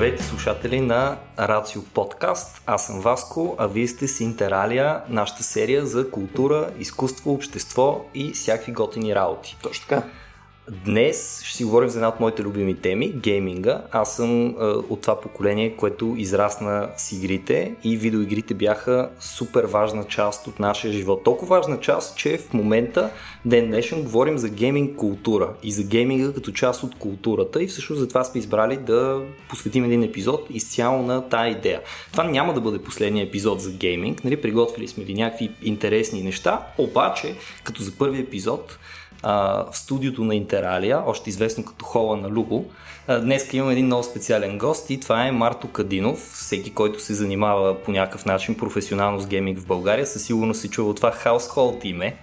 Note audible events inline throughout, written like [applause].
Здравейте слушатели на Рацио Подкаст. Аз съм Васко, а вие сте с Интералия, нашата серия за култура, изкуство, общество и всякакви готини работи. Точно така. Днес ще си говорим за една от моите любими теми гейминга. Аз съм е, от това поколение, което израсна с игрите и видеоигрите бяха супер важна част от нашия живот. Толкова важна част, че в момента, ден днешен, говорим за гейминг култура и за гейминга като част от културата и всъщност за това сме избрали да посветим един епизод изцяло на тая идея. Това няма да бъде последния епизод за гейминг, нали? приготвили сме ви някакви интересни неща, обаче като за първи епизод а, в студиото на Интералия, още известно като Хола на Луго. Днес имам един много специален гост и това е Марто Кадинов. Всеки, който се занимава по някакъв начин професионално с гейминг в България, със сигурност се чува това Household име.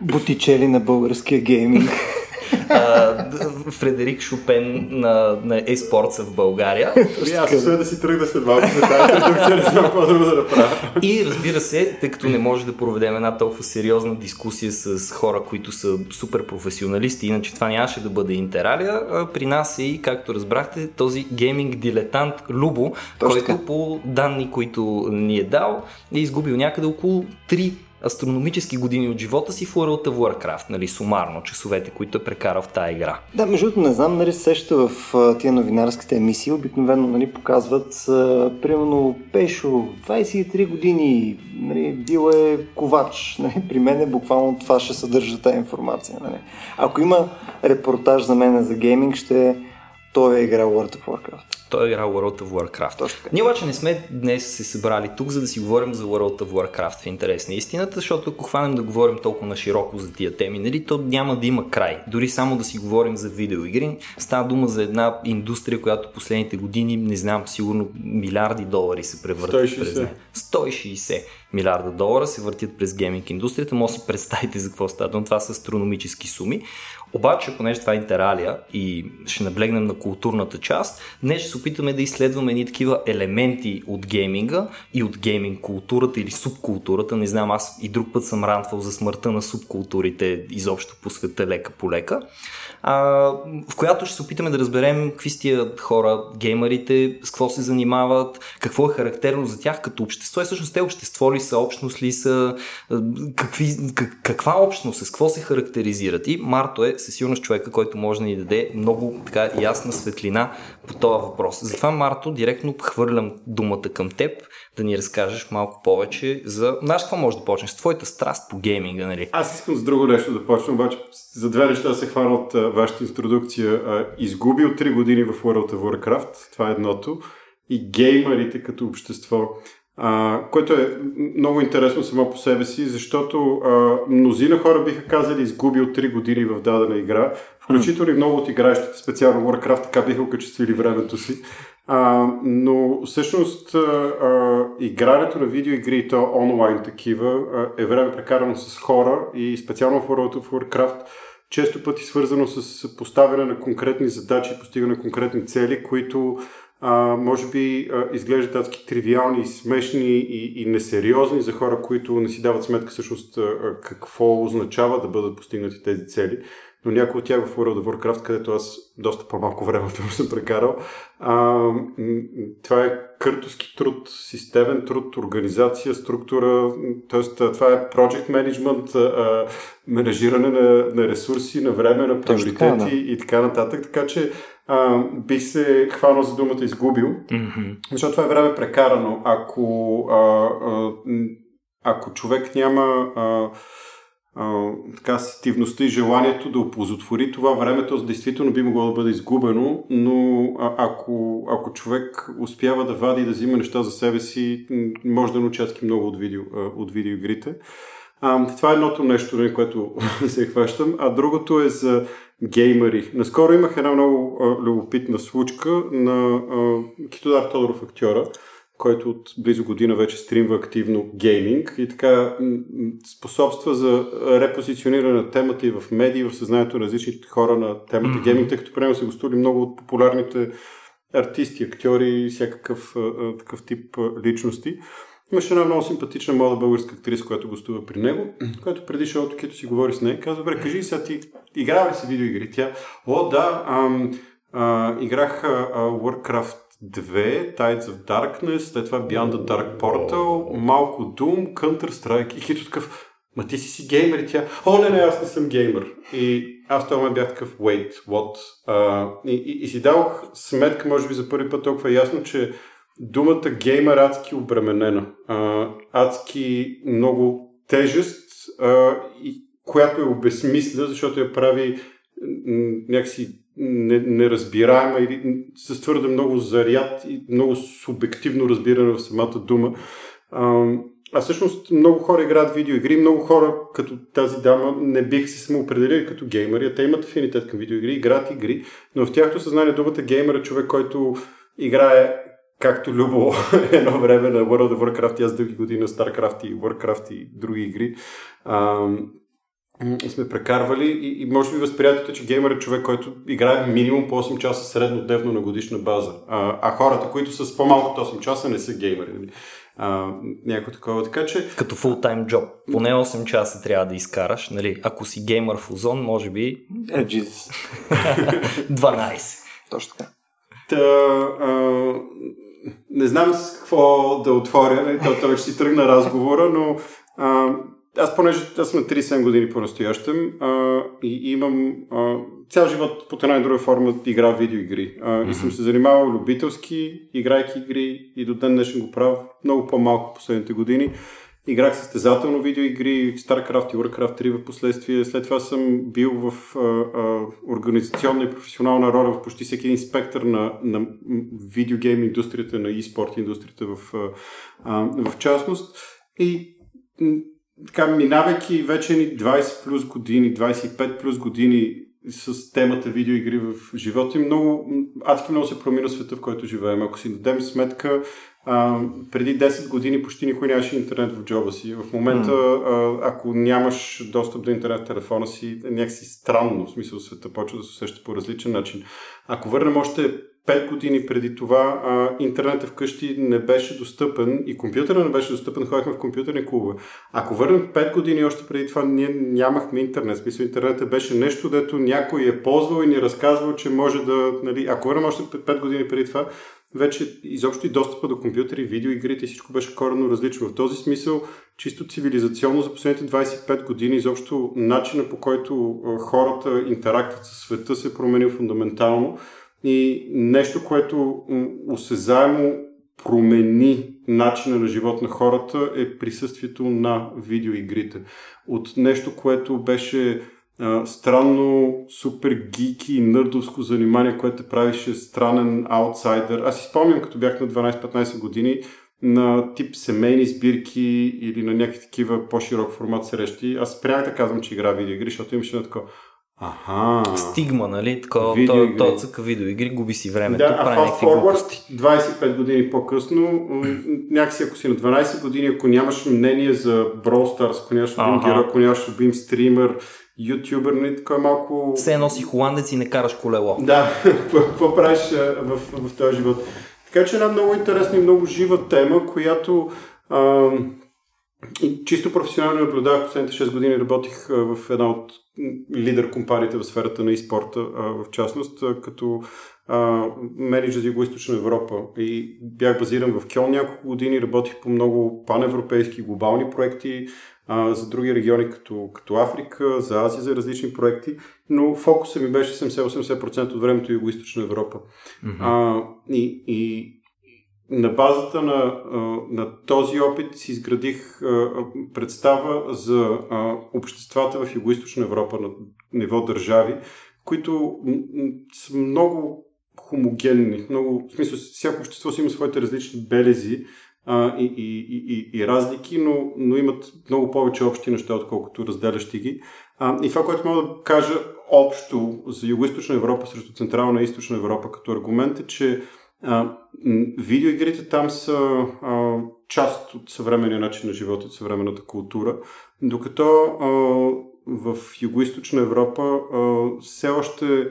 Бутичели на българския гейминг а, Фредерик Шопен на, на еспортса в България. Ами, аз ще да си тръгна след малко за тази продукция, не знам какво друго да направя. И разбира се, тъй като не може да проведем една толкова сериозна дискусия с хора, които са супер професионалисти, иначе това нямаше да бъде интералия, при нас е и, както разбрахте, този гейминг дилетант Любо, Точно който по данни, които ни е дал, е изгубил някъде около 3 астрономически години от живота си в World of Warcraft, нали, сумарно, часовете, които е прекарал в тази игра. Да, между другото, не знам, нали, сеща в тия новинарските емисии, обикновено нали, показват, а, примерно, Пешо, 23 години, нали, бил е ковач. Нали, [laughs] при мен е буквално това ще съдържа тази информация. Нали. Ако има репортаж за мен за гейминг, ще е той е играл World of Warcraft. Той е играл World of Warcraft. Точно така. Ние обаче не сме днес се събрали тук, за да си говорим за World of Warcraft в интерес на истината, защото ако хванем да говорим толкова на широко за тия теми, нали, то няма да има край. Дори само да си говорим за видеоигри, става дума за една индустрия, която последните години, не знам, сигурно милиарди долари се превъртат 160. през нея. 160 милиарда долара се въртят през гейминг индустрията. Може да си представите за какво става. Но това са астрономически суми. Обаче, понеже това е интералия и ще наблегнем на културната част, днес ще се опитаме да изследваме едни такива елементи от гейминга и от гейминг културата или субкултурата. Не знам, аз и друг път съм рантвал за смъртта на субкултурите изобщо по света лека по лека а, в която ще се опитаме да разберем какви са тия хора, геймерите, с какво се занимават, какво е характерно за тях като общество и всъщност те общество ли са, общност ли са, какви, как, каква общност, с какво се характеризират. И Марто е със сигурност човека, който може да ни даде много така ясна светлина по този въпрос. Затова, Марто, директно хвърлям думата към теб да ни разкажеш малко повече за... Знаеш какво може да почнеш? С твоята страст по гейминга, нали? Аз искам с друго нещо да почна, обаче за две неща се хвана от вашата интродукция. А, изгубил 3 години в World of Warcraft, това е едното, и геймерите като общество. А, което е много интересно само по себе си, защото а, мнозина хора биха казали изгубил 3 години в дадена игра, включително и много от играещите, специално Warcraft, така биха окачествили времето си. А, но всъщност а, игрането на видеоигри то онлайн такива а, е време прекарано с хора и специално в World of Warcraft често пъти свързано с поставяне на конкретни задачи, постигане на конкретни цели, които а, може би а, изглеждат адски тривиални, смешни и, и несериозни за хора, които не си дават сметка всъщност а, какво означава да бъдат постигнати тези цели но някои от тях в World of Warcraft, където аз доста по-малко време [laughs] съм прекарал, а, това е къртовски труд, системен труд, организация, структура, т.е. това е project management, а, менажиране на, на ресурси, на време, на приоритети така, да. и така нататък, така че а, бих се хванал за думата изгубил, mm-hmm. защото това е време прекарано. Ако, а, а, ако човек няма а, така сетивността и желанието да оползотвори това време, то действително би могло да бъде изгубено, но а, ако, ако човек успява да вади и да взима неща за себе си, може да научи много от, видео, от видеоигрите. А, това е едното нещо, на което [laughs] се хващам, а другото е за геймери. Наскоро имах една много а, любопитна случка на а, Китодар Тодоров актьора, който от близо година вече стримва активно гейминг и така способства за репозициониране на темата и в медии, в съзнанието на различните хора на темата mm-hmm. гейминг, тъй като при него се гостули много от популярните артисти, актьори и всякакъв такъв тип личности. Имаше една много симпатична млада българска актриса, която гостува при него, която преди шоуто, като си говори с нея, казва, добре, кажи сега ти, играва ли си видеоигри? Тя, о, да, ам, А, играх а, Warcraft 2, Tides of Darkness, след това Beyond the Dark Portal, малко Doom, Counter-Strike и хито такъв Ма ти си си геймер и тя, о, не, не, аз не съм геймер. И аз това бях такъв, wait, what? А, и, и, и, си дадох сметка, може би за първи път толкова ясно, че думата геймер адски обременена. А, адски много тежест, а, и, която е обезмисля, защото я прави някакси неразбираема или с твърде много заряд и много субективно разбиране в самата дума. А, а всъщност много хора играят видеоигри, много хора като тази дама не бих се самоопределили като геймери, те имат афинитет към видеоигри, играят игри, но в тяхното съзнание думата геймер е човек, който играе както любо [laughs] едно време на World of Warcraft, аз дълги години на StarCraft и Warcraft и други игри. А, сме прекарвали и, и може би възприятието, че геймер е човек, който играе минимум по 8 часа средно дневно на годишна база. А, а хората, които са с по-малко от 8 часа, не са геймери. Нали? А, някакво такова. Така че. Като фултайм джоб. Поне 8 часа трябва да изкараш. Нали? Ако си геймър в Озон, може би. Е, Jesus. [laughs] 12. Точно така. Та, а, не знам с какво да отворя, той, той ще си тръгна разговора, но а, аз понеже аз съм на 37 години по-настоящем а, и имам а, цял живот под една и друга форма игра видеоигри. А, mm-hmm. И съм се занимавал любителски, играйки игри и до ден днешен го правя много по-малко последните години. Играх състезателно видеоигри, StarCraft и Warcraft 3 в последствие. След това съм бил в а, а, организационна и професионална роля в почти всеки един спектър на, на видеогейм индустрията, на e-спорт индустрията в, а, в частност. И така, минавайки вече ни 20 плюс години, 25 плюс години с темата видеоигри в живота и много, адски много се промина света, в който живеем. Ако си дадем сметка, а, преди 10 години почти никой нямаше интернет в джоба си. В момента, а, ако нямаш достъп до интернет телефона си, е някакси странно, в смисъл света почва да се усеща по различен начин. Ако върнем още 5 години преди това а, интернетът вкъщи не беше достъпен и компютъра не беше достъпен, ходихме в компютърни клубове. Ако върнем 5 години още преди това, ние нямахме интернет. Смисъл, интернетът беше нещо, дето някой е ползвал и ни разказвал, че може да... Нали, ако върнем още 5 години преди това, вече изобщо и достъпа до компютъри, видеоигрите и всичко беше коренно различно. В този смисъл, чисто цивилизационно за последните 25 години, изобщо начина по който хората интерактват със света се е променил фундаментално. И нещо, което осезаемо промени начина на живот на хората е присъствието на видеоигрите. От нещо, което беше а, странно, супер гики и нърдовско занимание, което правише странен аутсайдер. Аз си спомням, като бях на 12-15 години, на тип семейни сбирки или на някакви такива по-широк формат срещи. Аз спрях да казвам, че игра видеоигри, защото имаше на такова Аха. Стигма, нали? Такова, то, то цъка видеоигри, губи си времето, да, прави някакви глупости. 25 години по-късно, някакси ако си на 12 години, ако нямаш мнение за Brawl Stars, ако нямаш любим герой, ако нямаш любим стример, ютубър, нали, така малко... Все носи холандец и не караш колело. Да, [laughs] какво правиш в, в, в този живот? Така че една много интересна и много жива тема, която а, чисто професионално наблюдавах последните 6 години, работих в една от лидер компаниите в сферата на e-спорта, в частност, като менеджер за Юго-Источна Европа. И бях базиран в Кьол няколко години, работих по много паневропейски глобални проекти, а, за други региони като, като Африка, за Азия, за различни проекти, но фокусът ми беше 70-80% от времето Юго-Источна Европа. Mm-hmm. А, и, и на базата на, на този опит си изградих представа за обществата в Юго-Источна Европа на ниво държави, които са много хомогенни. Много, в смисъл, всяко общество си има своите различни белези а, и, и, и, и разлики, но, но имат много повече общи неща, отколкото разделящи ги. А, и това, което мога да кажа общо за Юго-Источна Европа срещу Централна и Източна Европа като аргумент е, че видеоигрите там са а, част от съвременния начин на живота, от съвременната култура, докато а, в Юго-Источна Европа а, все още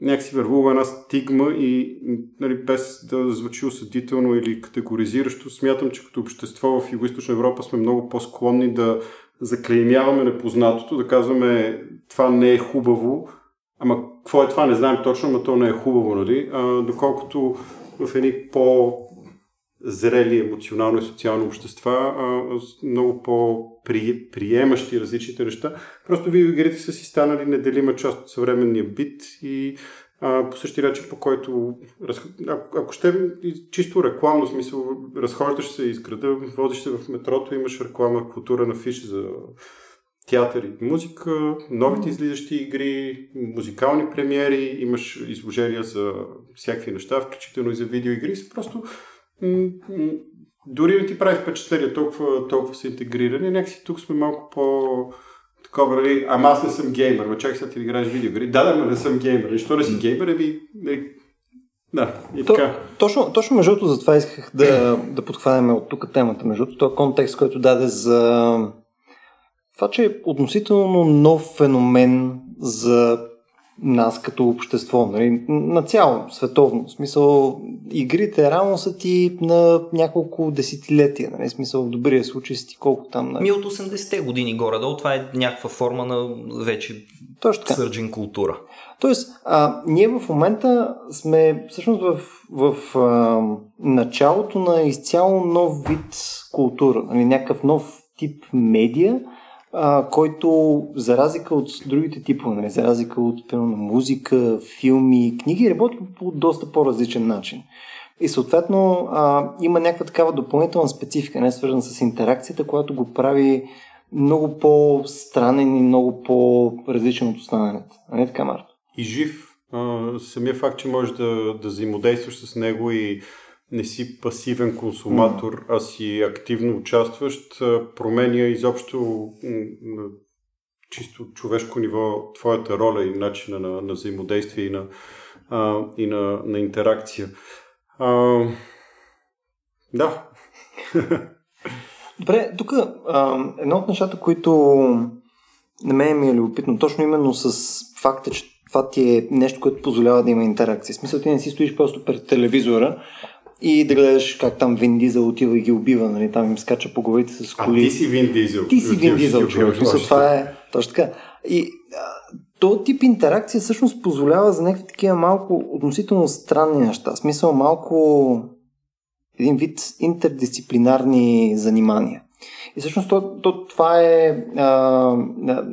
някакси вървува една стигма и нали, без да звучи осъдително или категоризиращо, смятам, че като общество в Юго-Источна Европа сме много по-склонни да заклеймяваме непознатото, да казваме това не е хубаво, Ама какво е това, не знаем точно, но то не е хубаво, нали? А, доколкото в едни по зрели емоционално и социално общества, а, много по-приемащи различните неща. Просто видеоигрите са си станали неделима част от съвременния бит и а, по същия начин, по който, ако, ако ще чисто рекламно смисъл, разхождаш се из града, водиш се в метрото, имаш реклама, култура на фиш за театър и музика, новите излизащи игри, музикални премиери, имаш изложения за всякакви неща, включително и за видеоигри. Просто м- м- дори не ти прави впечатление, толкова, толкова са интегрирани. Някакси тук сме малко по такова, нали, ама аз не съм геймер, ма чакай сега ти да играеш видеоигри. Да, да, ма не съм геймер. Защо не си геймер? Ами, да, и То, така. Точно, точно между другото, затова исках да, да подхванем от тук темата. Между другото, контекст, който даде за това, че е относително нов феномен за нас като общество, нали? на цяло световно. В смисъл, игрите рано са ти на няколко десетилетия, нали? В смисъл, в добрия случай си ти колко там... Нали? Ми от 80-те години горе-долу, това е някаква форма на вече Точно сърджин култура. Тоест, а, ние в момента сме всъщност в, в а, началото на изцяло нов вид култура, нали? някакъв нов тип медиа, а, който за разлика от другите типове, нали, за разлика от примерно, музика, филми, книги, работи по доста по-различен начин. И съответно а, има някаква такава допълнителна специфика, не свързана с интеракцията, която го прави много по-странен и много по-различен от останалите. А не така, Марто? И жив. А, самия факт, че можеш да, да взаимодействаш с него и не си пасивен консуматор, а си активно участващ, променя изобщо чисто човешко ниво твоята роля и начина на, на взаимодействие и на, а, и на, на интеракция. А, да. [laughs] Добре, тук едно от нещата, които на мен ми е любопитно, точно именно с факта, че това ти е нещо, което позволява да има интеракция. В смисъл ти не си стоиш просто пред телевизора, и да гледаш как там Вин Дизел отива и ги убива, нали? там им скача по главите с коли. А ти си Вин Дизел. Ти си Вин Дизел, човек. Мисля, това е точно така. И то тип интеракция всъщност позволява за някакви такива малко относително странни неща. Смисъл малко един вид интердисциплинарни занимания. И всъщност то, то, това е, а,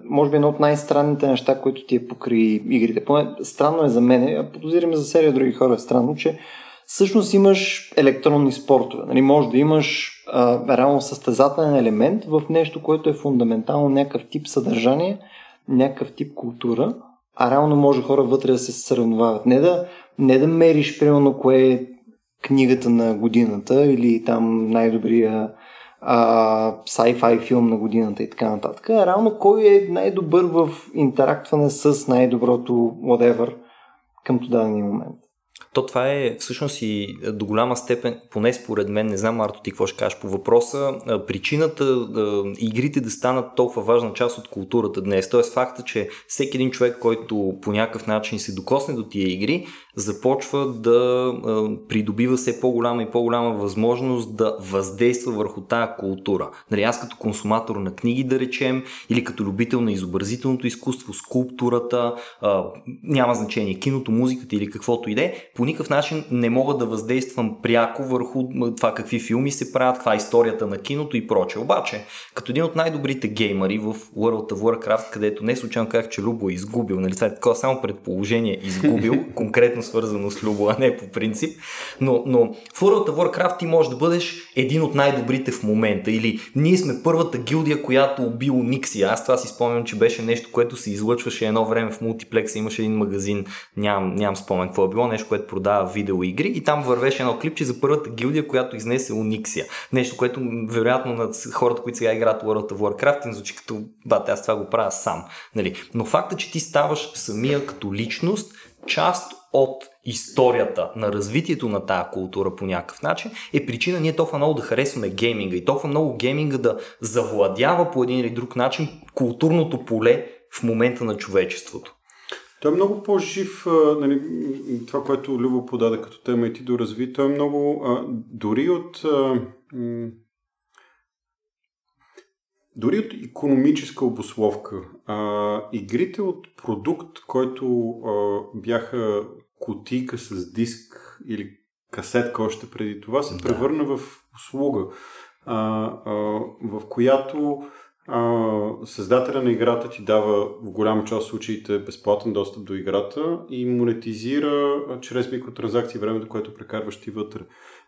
може би, едно от най-странните неща, които ти е покри игрите. Поне странно е за мен, а подозираме за серия други хора е странно, че всъщност имаш електронни спортове. Нали, може да имаш а, реално състезателен елемент в нещо, което е фундаментално някакъв тип съдържание, някакъв тип култура, а реално може хора вътре да се сравняват. Не да, не да мериш, примерно, кое е книгата на годината или там най-добрия а, sci-fi филм на годината и така нататък. А реално кой е най-добър в интерактване с най-доброто whatever към дадения момент. То това е всъщност и до голяма степен, поне според мен, не знам Марто ти какво ще кажеш по въпроса, причината игрите да станат толкова важна част от културата днес. Тоест факта, че всеки един човек, който по някакъв начин се докосне до тия игри, започва да придобива все по-голяма и по-голяма възможност да въздейства върху тая култура. Нали, аз като консуматор на книги, да речем, или като любител на изобразителното изкуство, скулптурата, няма значение, киното, музиката или каквото и да е, по никакъв начин не мога да въздействам пряко върху това какви филми се правят, каква е историята на киното и прочее. Обаче, като един от най-добрите геймари в World of Warcraft, където не случайно казах, че Любо е изгубил, нали, това е такова само предположение, изгубил, [laughs] конкретно свързано с Любо, а не по принцип, но, но в World of Warcraft ти можеш да бъдеш един от най-добрите в момента или ние сме първата гилдия, която убил Никси. Аз това си спомням, че беше нещо, което се излъчваше едно време в мултиплекса, имаше един магазин, нямам, нямам спомен какво е било, нещо, което продава видеоигри и там вървеше едно клипче за първата гилдия, която изнесе Униксия. Нещо, което вероятно на хората, които сега играят World of Warcraft, им звучи като бате, аз това го правя сам. Нали? Но факта, че ти ставаш самия като личност, част от историята на развитието на тази култура по някакъв начин, е причина ние толкова много да харесваме гейминга и толкова много гейминга да завладява по един или друг начин културното поле в момента на човечеството. Той е много по-жив, нали, това, което Любо подаде като тема и ти доразви, той е много, а, дори от... А, м- дори от економическа обословка, а, игрите от продукт, който а, бяха кутийка с диск или касетка още преди това, се превърна в услуга, а, а, в която създателя на играта ти дава в голяма част от случаите безплатен достъп до играта и монетизира чрез микротранзакции времето, което прекарваш ти вътре.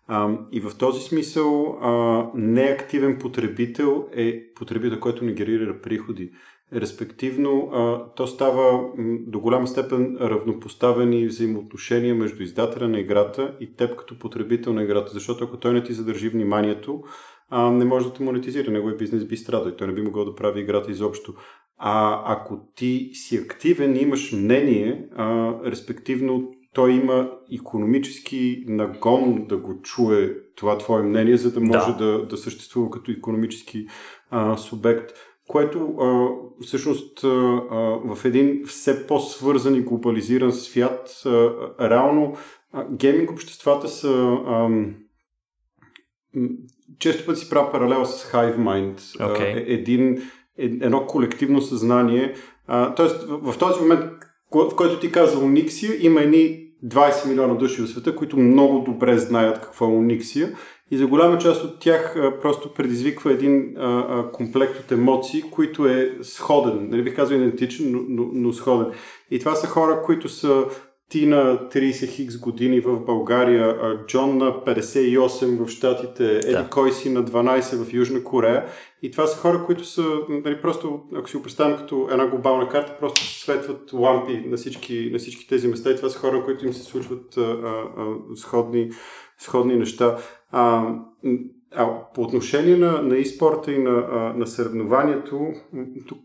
А, и в този смисъл а, неактивен потребител е потребител, който не генерира приходи. Респективно, а, то става до голяма степен равнопоставени взаимоотношения между издателя на играта и теб като потребител на играта, защото ако той не ти задържи вниманието, а, не може да те монетизира. Неговия бизнес би страдал и той не би могъл да прави играта изобщо. А ако ти си активен и имаш мнение, а, респективно той има економически нагон да го чуе това твое мнение, за да може да, да, да съществува като економически а, субект което а, всъщност а, а, в един все по-свързан и глобализиран свят, а, реално а, гейминг обществата са а, често пъти си правя паралел с Hive Mind. Okay. Е, един, е, едно колективно съзнание. А, тоест, в, в този момент, в който ти каза Униксия, има едни 20 милиона души в света, които много добре знаят какво е Униксия и за голяма част от тях а, просто предизвиква един а, а, комплект от емоции, който е сходен. Нали бих казал идентичен, но, но, но сходен. И това са хора, които са ти на 30 хикс години в България, Джон на 58 в Штатите, Еди да. кой си на 12 в Южна Корея. И това са хора, които са, нали, просто, ако си го представим като една глобална карта, просто светват лампи на всички, на всички тези места. И това са хора, които им се случват а, а, сходни, сходни неща. А, а по отношение на, на e-спорта и на, а, на съревнованието, тук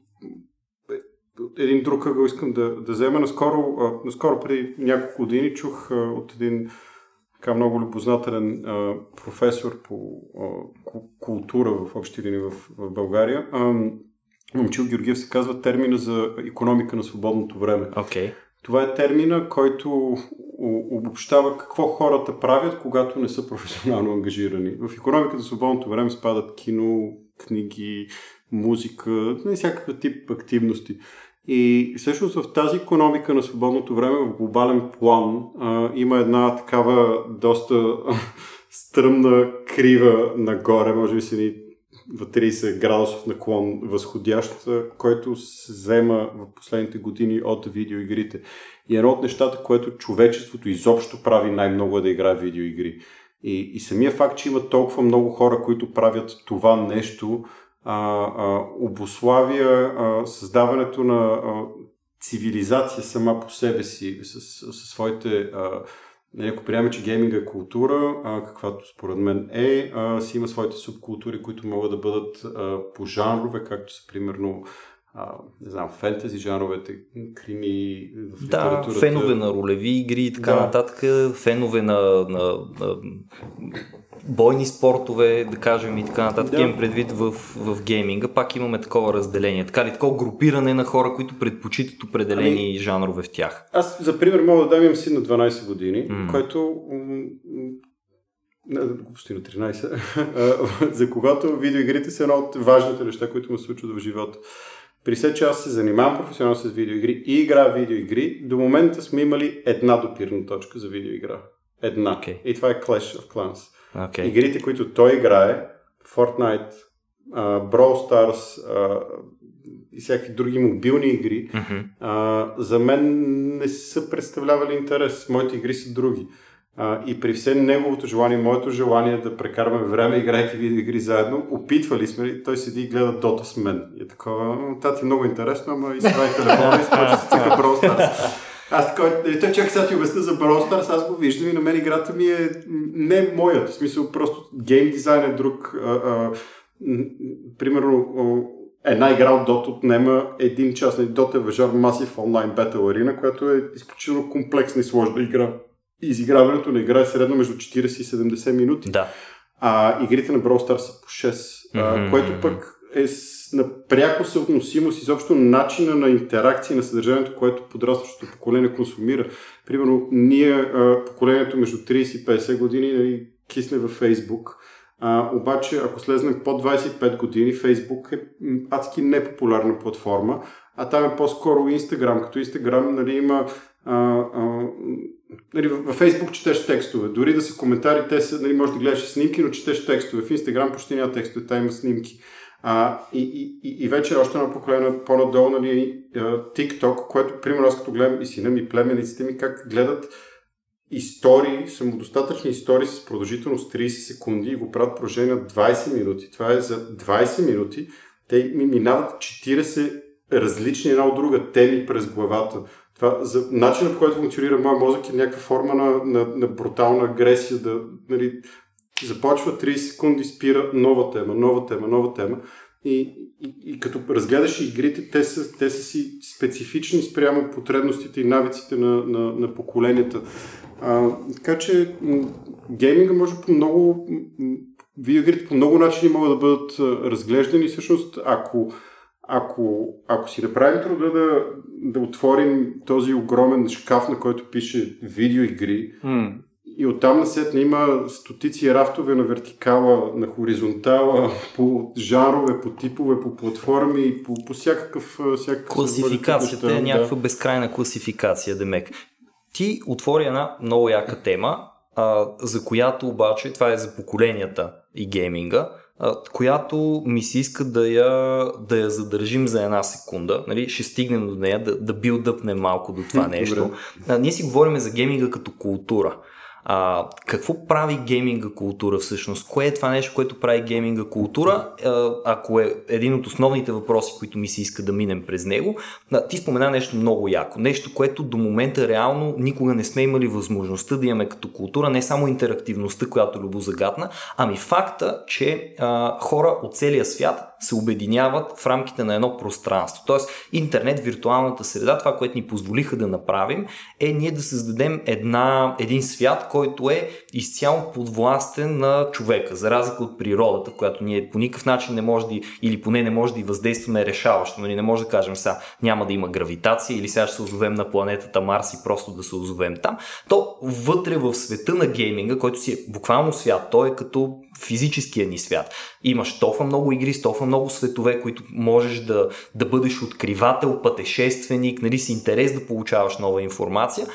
един друг ъгъл искам да, да взема. Наскоро, а, наскоро преди няколко години чух а, от един така много любознателен а, професор по а, култура в общи линии в, в България. А, Момчил Георгиев се казва термина за економика на свободното време. Okay. Това е термина, който обобщава какво хората правят, когато не са професионално ангажирани. В економиката за свободното време спадат кино, книги, музика, не всякакъв тип активности. И всъщност в тази економика на свободното време в глобален план а, има една такава доста [laughs] стръмна крива нагоре, може би си в 30 градусов наклон възходящ, който се взема в последните години от видеоигрите. И едно от нещата, което човечеството изобщо прави най-много е да играе видеоигри. И, и самия факт, че има толкова много хора, които правят това нещо, а, а, обославя а, създаването на а, цивилизация сама по себе си, с, с, с своите. А, нали, ако приемем, че гейминга е култура, а, каквато според мен е, а, си има своите субкултури, които могат да бъдат а, по жанрове, както са примерно а, не знам, фентези жанровете, крими в Да, фенове на ролеви игри и така да. нататък, фенове на, на, на бойни спортове, да кажем и така нататък, да. имам предвид в, в гейминга, пак имаме такова разделение, така ли, такова групиране на хора, които предпочитат определени ами, жанрове в тях. Аз, за пример, мога да дам имам си на 12 години, mm. който глупости на 13, [laughs] за когато видеоигрите са едно от важните неща, които му се случват в живота. При все, че аз се занимавам професионално с видеоигри и игра видеоигри, до момента сме имали една допирна точка за видеоигра. Една. Okay. И това е Clash of Clans. Okay. Игрите, които той играе, Fortnite, uh, Brawl Stars uh, и всякакви други мобилни игри, mm-hmm. uh, за мен не са представлявали интерес. Моите игри са други. Uh, и при все неговото желание, моето желание да прекараме време, играйки видеоигри заедно, опитвали сме, той седи и гледа Дота с мен. И е такова, тати много интересно, ама и това телефона и спочва се цика Brawl. Аз така, той чак сега ти обясня за Brawl Stars, аз го виждам и на мен играта ми е не моят. В смисъл, просто гейм дизайн е друг. А, а, примерно, една игра от Dota отнема един час. на нали, Dota е Visual Massive Online Battle Arena, която е изключително комплексна и сложна игра. Изиграването на игра е средно между 40 и 70 минути. Да. А игрите на Brawl Stars са по 6, mm-hmm. което пък е на пряко съотносимост изобщо начина на интеракция на съдържанието, което подрастващото поколение консумира. Примерно, ние, поколението между 30 и 50 години, нали, кисне във Фейсбук, А, обаче, ако слезнем по 25 години, Фейсбук е адски непопулярна платформа, а там е по-скоро Инстаграм. Като Инстаграм нали, има нали, във Фейсбук четеш текстове. Дори да са коментари, те са, нали, може да гледаш снимки, но четеш текстове. В Инстаграм почти няма текстове, там има снимки. А, и, и, и, вече още едно поколение по-надолу, нали, TikTok, което, примерно, аз като гледам и сина ми, племениците ми, как гледат истории, самодостатъчни истории с продължителност 30 секунди и го правят продължение на 20 минути. Това е за 20 минути. Те ми минават 40 различни една от друга теми през главата. Това, за начинът по който функционира моят мозък е някаква форма на, на, на брутална агресия, да нали, започва 30 секунди, спира нова тема, нова тема, нова тема. И, и, и като разгледаш игрите, те са, те са си специфични спрямо потребностите и навиците на, на, на поколенията. А, така че гейминга може по много видеоигрите по много начини могат да бъдат разглеждани. Всъщност, ако, ако, ако си направим труда да, да отворим този огромен шкаф, на който пише видеоигри, mm. и оттам насетне има стотици рафтове на вертикала, на хоризонтала, по жанрове, по типове, по платформи, по, по всякакъв, всякакъв... Класификацията е някаква да. безкрайна класификация, Демек. Ти отвори една много яка тема, а, за която обаче, това е за поколенията и гейминга, която ми се иска да я, да я задържим за една секунда. Нали? Ще стигнем до нея, да, да билдъпнем малко до това [laughs] нещо. А, ние си говорим за гейминга като култура. А, какво прави гейминга култура всъщност? Кое е това нещо, което прави гейминга култура? А, ако е един от основните въпроси, които ми се иска да минем през него, а, ти спомена нещо много яко. Нещо, което до момента реално никога не сме имали възможността да имаме като култура, не само интерактивността, която Любо загадна, ами факта, че а, хора от целия свят се обединяват в рамките на едно пространство. Тоест, интернет, виртуалната среда, това, което ни позволиха да направим, е ние да създадем една, един свят, който е изцяло подвластен на човека, за разлика от природата, която ние по никакъв начин не може да, или поне не може да и въздействаме решаващо. Нали? Не може да кажем сега няма да има гравитация или сега ще се озовем на планетата Марс и просто да се озовем там. То вътре в света на гейминга, който си е буквално свят, той е като физическия ни свят. Имаш толкова много игри, с толкова много светове, които можеш да, да бъдеш откривател, пътешественик, нали, с интерес да получаваш нова информация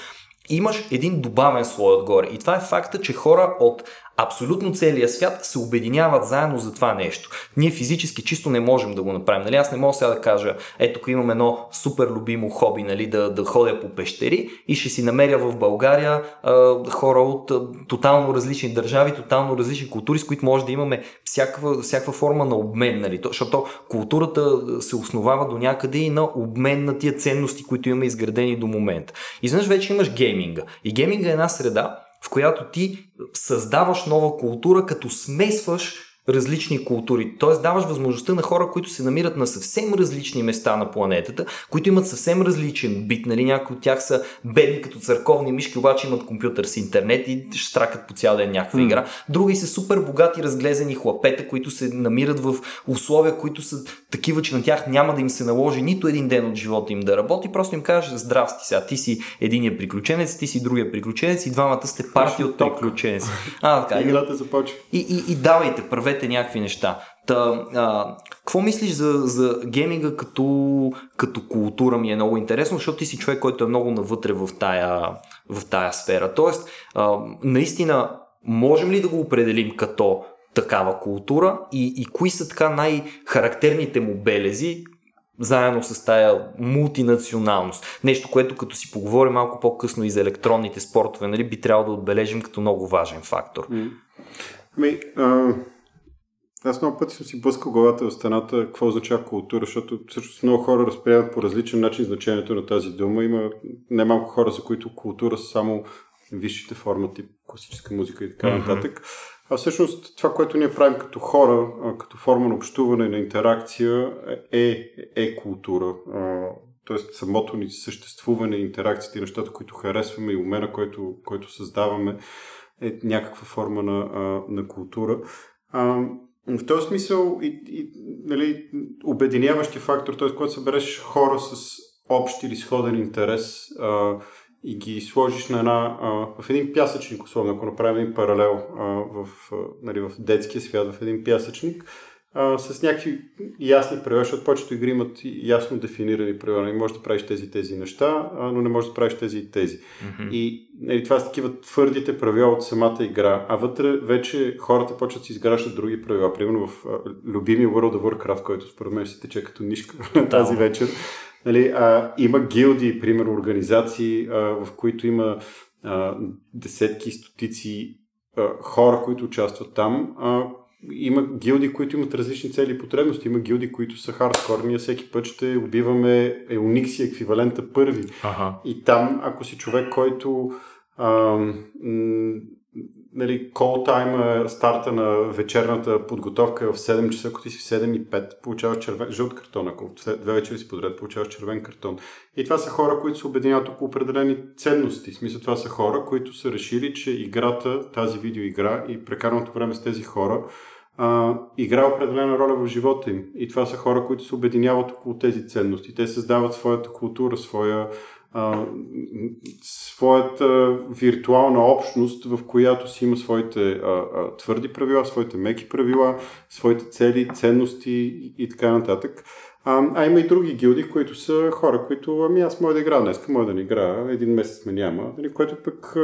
имаш един добавен слой отгоре. И това е факта, че хора от абсолютно целия свят се обединяват заедно за това нещо. Ние физически чисто не можем да го направим. Нали? Аз не мога сега да кажа, ето тук имам едно супер любимо хоби, нали? да, да ходя по пещери и ще си намеря в България а, хора от а, тотално различни държави, тотално различни култури, с които може да имаме всякаква, всякаква форма на обмен. Нали? Защото културата се основава до някъде и на обмен на тия ценности, които имаме изградени до момента. Изведнъж вече имаш гейминга. И гейминга е една среда, в която ти създаваш нова култура, като смесваш различни култури. Тоест даваш възможността на хора, които се намират на съвсем различни места на планетата, които имат съвсем различен бит. Нали? Някои от тях са бедни като църковни мишки, обаче имат компютър с интернет и штракат по цял ден някаква mm. игра. Други са супер богати, разглезени хлапета, които се намират в условия, които са такива, че на тях няма да им се наложи нито един ден от живота им да работи. Просто им кажеш, здрасти сега, ти си единия приключенец, ти си другия приключенец и двамата сте партия от приключенец. [laughs] А, така. Играта започва. И, и, и давайте, правете някакви неща. Та, а, какво мислиш за, за гейминга като, като култура ми е много интересно, защото ти си човек, който е много навътре в тая, в тая сфера. Тоест, а, наистина, можем ли да го определим като такава култура и, и кои са така най-характерните му белези, заедно с тая мултинационалност. Нещо, което като си поговорим малко по-късно и за електронните спортове, нали, би трябвало да отбележим като много важен фактор. Ами, аз много пъти съм си блъскал главата в стената какво означава култура, защото всъщност много хора разприемат по различен начин значението на тази дума. Има немалко хора, за които култура са само висшите форми, тип класическа музика и така mm-hmm. нататък. А всъщност това, което ние правим като хора, като форма на общуване, на интеракция, е, е култура. Тоест самото ни съществуване, интеракциите и нещата, които харесваме и умена, който, който създаваме, е някаква форма на, на култура. В този смисъл и, и нали, обединяващи фактор, т.е. когато събереш хора с общ или сходен интерес а, и ги сложиш на една, а, в един пясъчник, условно, ако направим един паралел а, в, а, нали, в детския свят, в един пясъчник, а, с някакви ясни правила, защото повечето игри имат ясно дефинирани правила. Не можеш да правиш тези тези неща, а, но не можеш да правиш тези и тези. Mm-hmm. И нали, това са такива твърдите правила от самата игра, а вътре вече хората почват да си изграждат други правила. Примерно в а, любимия World of Warcraft, който според мен се тече като нишка [laughs] тази вечер. Нали, а, има гилди, примерно организации, а, в които има а, десетки, стотици а, хора, които участват там. А, има гилди, които имат различни цели и потребности. Има гилди, които са хардкор. Ние всеки път ще убиваме Еоникси еквивалента първи. Ага. И там, ако си човек, който а, нали, call time, старта на вечерната подготовка в 7 часа, ако ти си в 7 и 5, получаваш червен, жълт картон, ако в две вечери си подред получаваш червен картон. И това са хора, които се обединяват около определени ценности. В смисъл, това са хора, които са решили, че играта, тази видеоигра и прекараното време с тези хора а, игра определена роля в живота им. И това са хора, които се обединяват около тези ценности. Те създават своята култура, своя, а, своята виртуална общност, в която си има своите а, а, твърди правила, своите меки правила, своите цели, ценности и, така нататък. А, а има и други гилди, които са хора, които ами аз мога да играя днес, мога да не играя, един месец ме няма, нали, което пък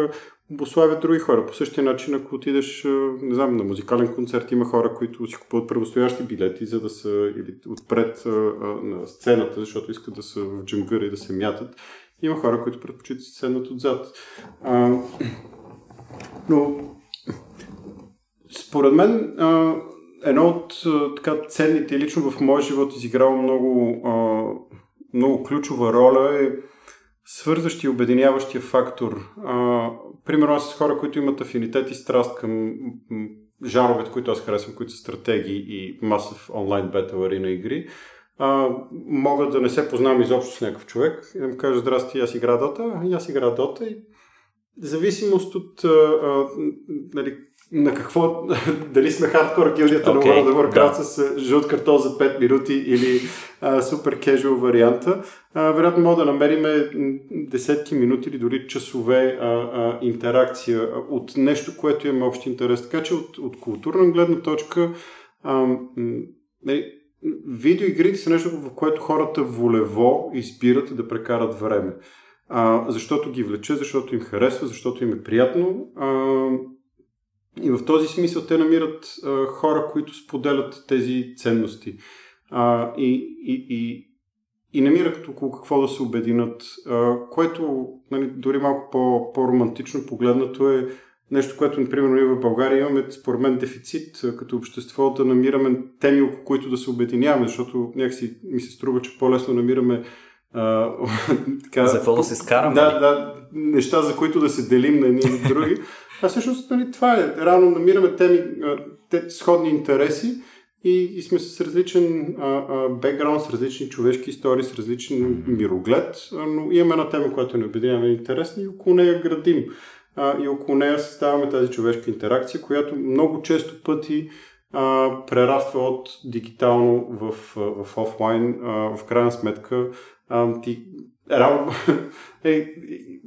обославят други хора. По същия начин, ако отидеш, не знам, на музикален концерт, има хора, които си купуват правостоящи билети, за да са или отпред на сцената, защото искат да са в джунгъра и да се мятат. Има хора, които предпочитат си седнат отзад. А, но, според мен, а, едно от а, така ценните, лично в моя живот изиграло много, а, много ключова роля е свързващия и обединяващия фактор. А, примерно аз с хора, които имат афинитет и страст към жанровете, които аз харесвам, които са стратегии и масов онлайн бетъл арена игри, а, мога да не се познавам изобщо с някакъв човек и да му кажа, здрасти, аз игра Дота, и аз игра Дота и зависимост от а, а, нали, на какво, [laughs] дали сме хардкор гилдията okay, на World of Warcraft да. с жълт картон за 5 минути или а, супер кежуал варианта, а, вероятно мога да намерим десетки минути или дори часове а, а, интеракция от нещо, което имаме общ интерес. Така че от, от културна гледна точка а, не, видеоигрите са нещо, в което хората волево избират да прекарат време. А, защото ги влече, защото им харесва, защото им е приятно. А, и в този смисъл те намират а, хора, които споделят тези ценности. А, и, и, и, и намират около какво да се обединят, а, което нали, дори малко по, по-романтично погледнато е нещо, което, например, ние в България имаме, според мен, дефицит като общество да намираме теми, около които да се обединяваме, защото някакси ми се струва, че по-лесно намираме а, [laughs] така, за какво да се скараме? Да, да, неща, за които да се делим на едни и други. А всъщност нали, това е. Рано намираме теми, те, сходни интереси и, и сме с различен бекграунд, с различни човешки истории, с различен мироглед, но имаме една тема, която ни обединява интересна и около нея градим. А, и около нея създаваме тази човешка интеракция, която много често пъти а, прераства от дигитално в, в офлайн. А, в крайна сметка а, ти Рано, [laughs] е,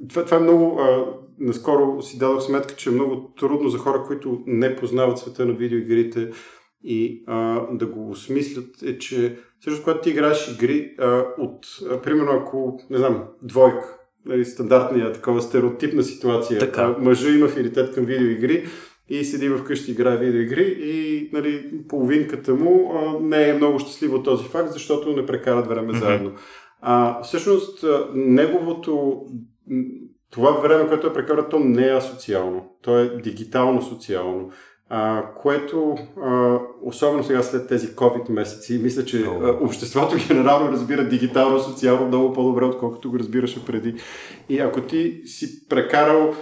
това, това е много. А, наскоро си дадох сметка, че е много трудно за хора, които не познават света на видеоигрите и а, да го осмислят, е, че всъщност, когато ти играеш игри, а, от, а, примерно, ако, не знам, двойка, нали, стандартния такова стереотипна ситуация, така. А, мъжа има афинитет към видеоигри, и седи вкъщи и играе видеоигри и нали, половинката му а, не е много щастлива от този факт, защото не прекарат време mm-hmm. заедно. А, всъщност, неговото това време, което е прекарал, то не е асоциално. То е дигитално социално. А, което, а, особено сега след тези COVID месеци, мисля, че а, обществото [laughs] генерално разбира дигитално, социално много по-добре, отколкото го разбираше преди. И ако ти си прекарал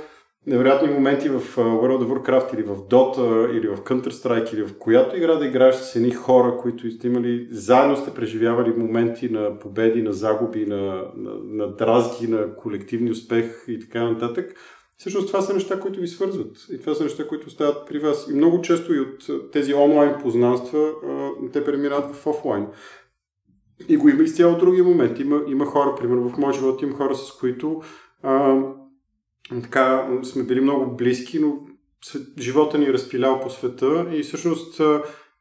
невероятни моменти в World of Warcraft или в Dota или в Counter-Strike или в която игра да играеш с едни хора, които сте имали, заедно сте преживявали моменти на победи, на загуби, на, на, на дразги, на колективни успех и така нататък. Всъщност това са неща, които ви свързват. И това са неща, които стават при вас. И много често и от тези онлайн познанства те преминават в офлайн. И го има изцяло други моменти. Има, има хора, примерно в моят живот има хора, с които така сме били много близки, но живота ни е разпилял по света и всъщност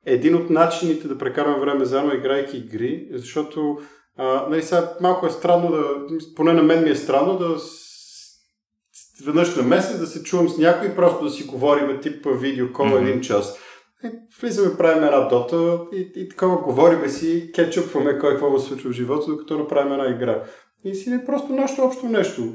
един от начините да прекараме време заедно, играйки игри, защото а, нали, сега малко е странно да, поне на мен ми е странно да веднъж на месец да се чувам с някой и просто да си говорим тип видеокол mm-hmm. един час. И влизаме, правим една дота и, и такова говориме си, кетчупваме кой какво се случва в живота, докато направим една игра. И си е просто нашето общо нещо,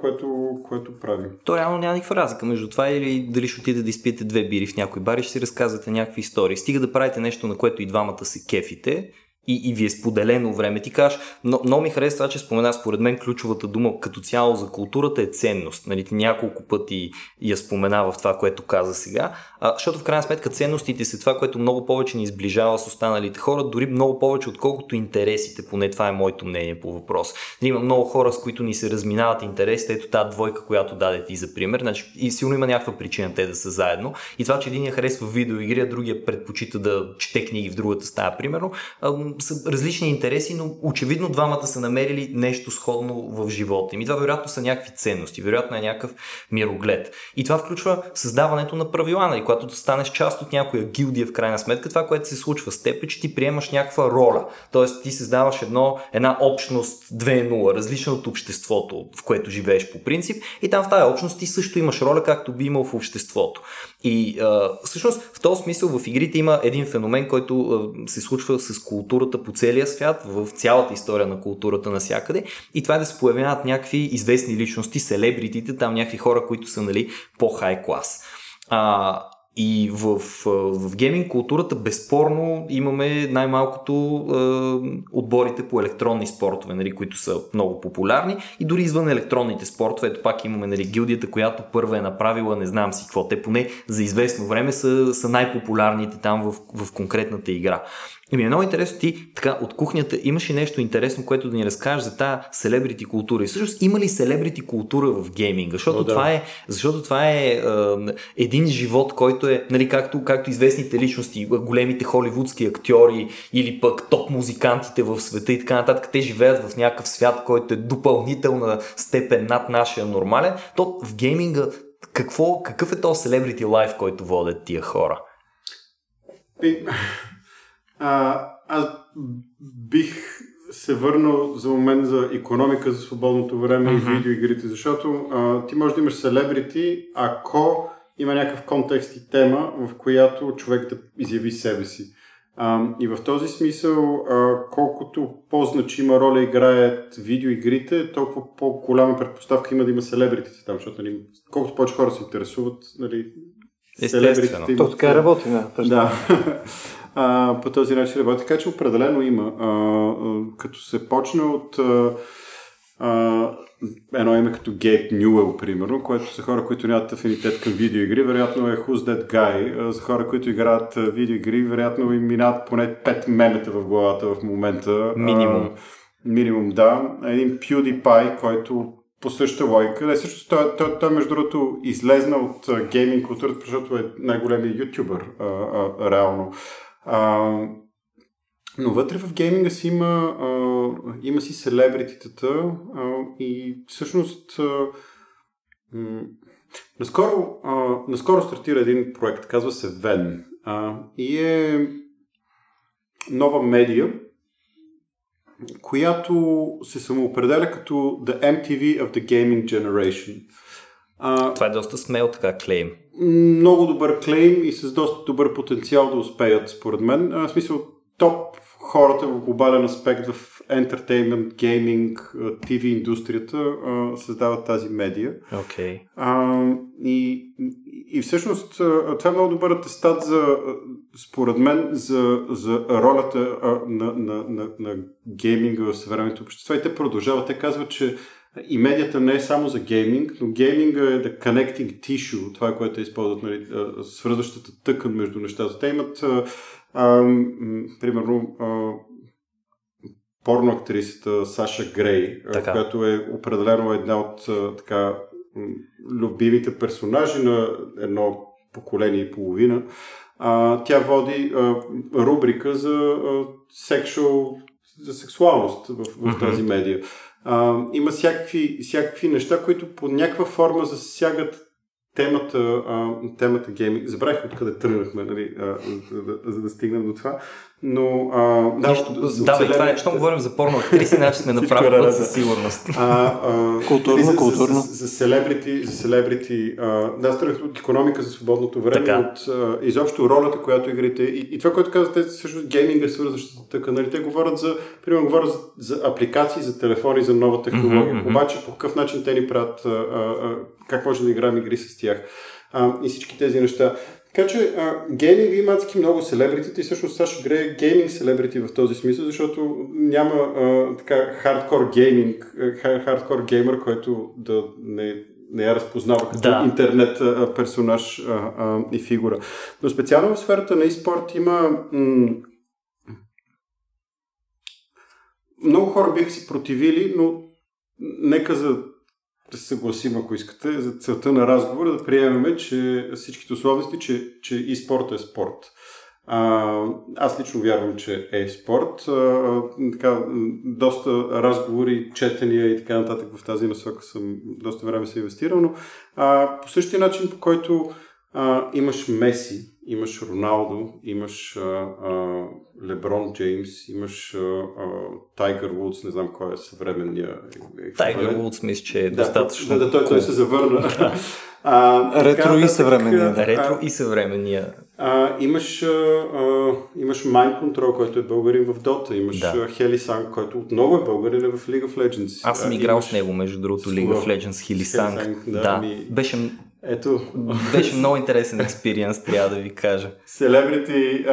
което, което правим. То реално няма никаква разлика между това или дали ще отиде да изпиете две бири в някой бар и ще си разказвате някакви истории. Стига да правите нещо, на което и двамата се кефите и, и ви е споделено време. Ти кажеш, но, много ми харесва това, че спомена, според мен ключовата дума като цяло за културата е ценност. Нали, ти няколко пъти я спомена в това, което каза сега, а, защото в крайна сметка ценностите са това, което много повече ни изближава с останалите хора, дори много повече, отколкото интересите, поне това е моето мнение по въпрос. Нали, има много хора, с които ни се разминават интересите, ето тази двойка, която даде ти за пример, значи, и силно има някаква причина те да са заедно. И това, че един я харесва видеоигри, а другия предпочита да чете книги в другата стая, примерно, са различни интереси, но очевидно двамата са намерили нещо сходно в живота им. И това вероятно са някакви ценности, вероятно е някакъв мироглед. И това включва създаването на правила, нали? когато станеш част от някоя гилдия в крайна сметка, това, което се случва с теб е, че ти приемаш някаква роля. Тоест ти създаваш едно, една общност 2.0, различна от обществото, в което живееш по принцип. И там в тази общност ти също имаш роля, както би имал в обществото. И а, всъщност в този смисъл в игрите има един феномен, който а, се случва с културата по целия свят, в цялата история на културата навсякъде. И това е да се появяват някакви известни личности, селебритите, там някакви хора, които са нали, по-хай клас. А, и в, в гейминг културата безспорно имаме най-малкото е, отборите по електронни спортове, нали, които са много популярни и дори извън електронните спортове. Ето пак имаме нали, гилдията, която първа е направила, не знам си какво. Те поне за известно време са, са най-популярните там в, в конкретната игра. И ми е много интересно ти, така, от кухнята имаш ли нещо интересно, което да ни разкажеш за тази селебрити култура? И всъщност има ли селебрити култура в гейминга? Защото, О, да. това, е, защото това е, е един живот, който е, нали, както, както известните личности, големите холивудски актьори или пък топ музикантите в света и така нататък, те живеят в някакъв свят, който е допълнителна степен над нашия нормален, то в гейминга какво, какъв е този селебрити лайф, който водят тия хора? А, аз бих се върнал за момент за економика, за свободното време mm-hmm. и видеоигрите, защото а, ти можеш да имаш селебрити, ако има някакъв контекст и тема, в която човек да изяви себе си. А, и в този смисъл, а, колкото по-значима роля играят видеоигрите, толкова по-голяма предпоставка има да има селебритите там, защото нали, колкото повече хора се интересуват, нали, селебритите. То така работи, да. Да. [laughs] а, по този начин работи. Така че определено има. А, а, като се почне от а, едно име като Гейб Нюел, примерно, което са хора, които нямат афинитет към видеоигри, вероятно е Who's That Guy. За хора, които играят видеоигри, вероятно им минават поне 5 мемета в главата в момента. Минимум. А, минимум, да. Един PewDiePie, който по същата логика. Не, също той, той, той, между другото, излезна от гейминг културата, защото е най-големият ютубър, реално. А, но вътре в гейминга си има, а, има си селебрититата и всъщност а, м- наскоро, а, наскоро стартира един проект, казва се Вен и е нова медия, която се самоопределя като The MTV of the Gaming Generation. А, Това е доста смел така клейм. Много добър клейм и с доста добър потенциал да успеят, според мен. В смисъл, топ хората в глобален аспект в entertainment, gaming, TV индустрията създават тази медия. Okay. А, и, и всъщност това е много добър атестат за, според мен, за, за ролята на, на, на, на гейминга в съвременното общество. И те продължават. Те казват, че и медията не е само за гейминг, но гейминга е the connecting tissue, това което е използват, нали, свързващата тъкан между нещата. Те имат, а, а, примерно, а, порно актрисата Саша Грей, така. която е определено една от а, така любимите персонажи на едно поколение и половина. А, тя води а, рубрика за а, sexual, за сексуалност в, в тази медия. Има всякакви, всякакви неща, които по някаква форма засягат темата, а, темата гейминг. Забравих откъде тръгнахме, нали, за да стигнем до това. Но, а, да, Нищо, да, бе, това е, щом говорим за порно актриси, значи сме на прав път със сигурност. А, а, културно, за, културно. За, за, селебрити, за селебрити, а, да, страх от економика за свободното време, така. от а, изобщо ролята, която игрите. И, и това, което казвате, също гейминга е свързващата така. Нали, те говорят за, примерно, говорят за, за апликации, за телефони, за нова технология. Mm-hmm. Обаче, по какъв начин те ни правят, а, а, как може да играем игри с тях. А, и всички тези неща. Така че гейминг има адски много селебрити и всъщност Саша Грей е гейминг селебрити в този смисъл, защото няма а, така хардкор гейминг, хардкор геймер, който да не, не я разпознава като да. интернет а, персонаж а, а, и фигура. Но специално в сферата на e-спорт има м- много хора биха си противили, но нека за да се съгласим, ако искате, за целта на разговора да приемеме, че всичките условности, че, че и спорт е спорт. А, аз лично вярвам, че е спорт. А, така, доста разговори, четения и така нататък в тази насока съм доста време се инвестирал, но а, по същия начин, по който а, имаш Меси, имаш Роналдо, имаш а, а, Леброн Джеймс, имаш а, а, Тайгър Вудс, не знам кой е съвременния. Тайгър Вудс мисля, че е достатъчно. Да, да, той, той се завърна. [laughs] а, Ретро така, и съвременния. Да, ретро и съвременния. А, имаш, а, имаш Mind Control, който е българин в Dota. Имаш да. Хели Санг, който отново е българин в League of Legends. Аз съм играл имаш... с него, между другото, League of Legends, Хели Санг. Да, да. Ми... беше ето. Беше много интересен експириенс, трябва да ви кажа. Celebrity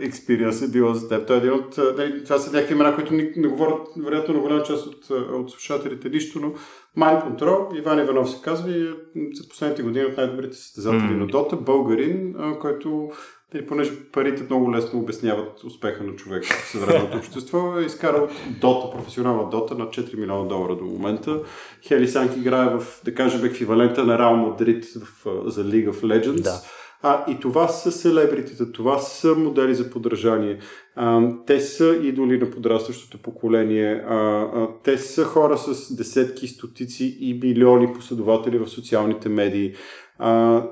experience е било за теб. Той е един от... Uh, това са някакви имена, които не, не говорят, вероятно, на голяма част от, от слушателите нищо, но Mind Control, Иван Иванов се казва и за последните години от най-добрите състезатели mm. на Дота, българин, който и понеже парите много лесно обясняват успеха на човек в съвременното общество, е изкарал Дота, професионална Дота на 4 милиона долара до момента. Хели Санк играе в, да кажем, еквивалента на Реал Мадрид в, за League of Legends. Да. А, и това са селебритите, това са модели за подражание. А, те са идоли на подрастващото поколение. А, а, те са хора с десетки, стотици и милиони последователи в социалните медии. А,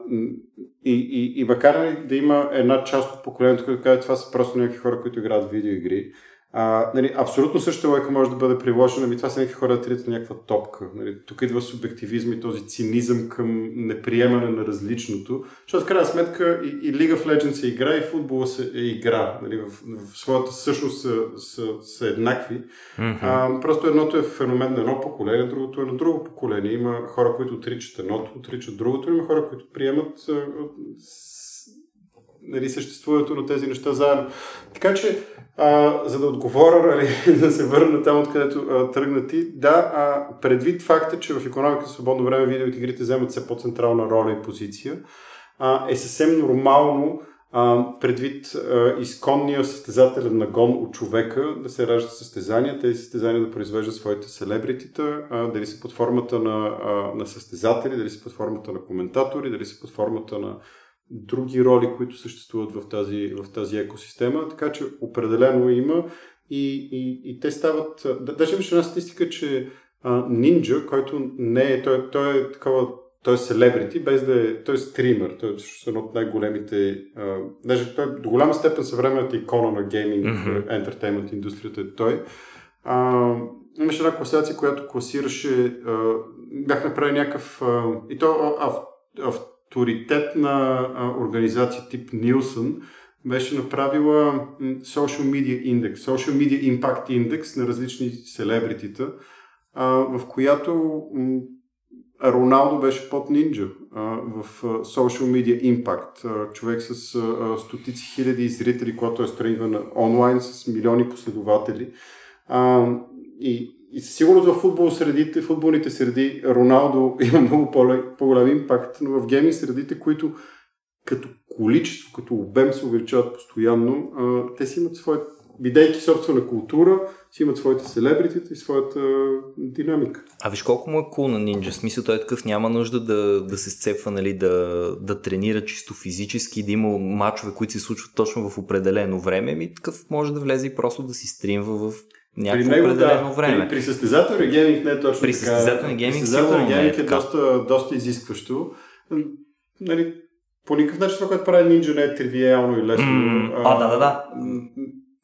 и, и, и макар да има една част от поколението, които казват, това са просто някакви хора, които играят видеоигри, а, нали, абсолютно същата лойка може да бъде приложена, ами това са някакви хора да трият някаква топка. Нали. Тук идва субективизъм и този цинизъм към неприемане на различното, защото в крайна сметка и, и League of Legends е игра и футбола се, е игра. Нали. В, в своята същност са, са, са еднакви. Mm-hmm. А, просто едното е феномен на едно поколение, другото е на друго поколение. Има хора, които отричат едното, отричат другото, има хора, които приемат нали, съществуването на тези неща заедно. Така че, а, за да отговоря, нали, [laughs] да се върна там, откъдето а, тръгна ти, да, а, предвид факта, че в економика свободно време видеоигрите вземат все по-централна роля и позиция, а, е съвсем нормално а, предвид а, изконния състезателен нагон от човека да се раждат състезания, тези състезания да произвеждат своите селебритита, дали са под формата на, а, на състезатели, дали са под формата на коментатори, дали са под формата на други роли, които съществуват в тази, в тази екосистема, така че определено има и, и, и те стават... Да, даже имаше една статистика, че а, Ninja, който не е... Той, той е такова той е селебрити, без да е... Той е стример. Той е едно от най-големите... А, даже той до голяма степен съвременната икона на гейминг, mm-hmm. ентертеймент индустрията е той. А, имаше една класация, която класираше... А, бях направили някакъв... А, и то а, а, авторитетна организация тип Нилсън беше направила Social Media Index, Social Media Impact Index на различни селебритита, в която Роналдо беше под нинджа в Social Media Impact. Човек с стотици хиляди зрители, който е стрейнван онлайн с милиони последователи. И, и със сигурност в футбол средите, футболните среди, Роналдо [laughs] има много по-голям импакт, но в гейминг средите, които като количество, като обем се увеличават постоянно, а, те си имат своята, бидейки собствена култура, си имат своите селебритите и своята динамика. А виж колко му е кул на нинджа. Смисъл той е такъв, няма нужда да, да се сцепва, нали, да, да тренира чисто физически, да има мачове, които се случват точно в определено време. Ми такъв може да влезе и просто да си стримва в някакво при него, определено да, време. При, при състезателен гейминг не е точно при така. Състезателен гейминг, състезателен гейминг е, е доста, доста изискващо. Нали, по никакъв начин това, което прави Ninja не е тривиално и лесно. Mm, а, да, да, да.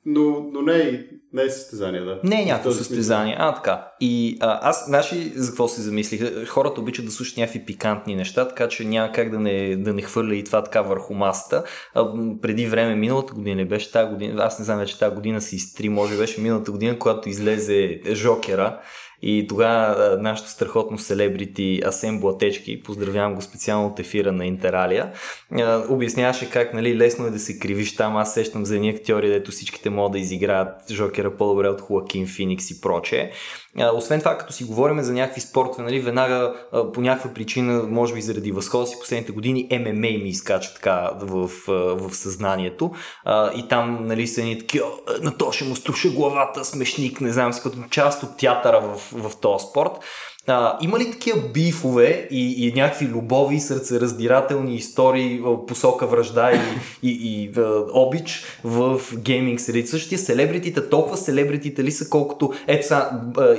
Но, но не е не е състезание, да. Не е някакво състезание, а така. И а, аз, знаеш ли за какво се замислих? Хората обичат да слушат някакви пикантни неща, така че няма как да не, да не хвърля и това така върху масата. А, преди време, миналата година беше тази година, аз не знам вече тази година си изтри, може беше миналата година, когато излезе Жокера и тогава нашето страхотно селебрити Асен Блатечки, поздравявам го специално от ефира на Интералия, обясняваше как нали, лесно е да се кривиш там. Аз сещам за едни актьори, дето всичките могат да изиграят Жокера по-добре от Хуакин Феникс и прочее. Освен това, като си говорим за някакви спортове, нали, веднага по някаква причина, може би заради възхода си последните години, ММА ми изкача така в, в съзнанието. И там нали, са едни такива, на то ще му струша главата, смешник, не знам, като част от театъра в, в този спорт. А, има ли такива бифове и, и някакви любови, сърцераздирателни истории посока връжда и, и, и обич в гейминг среди? Същия селебритите, толкова селебритите ли са, колкото ето са,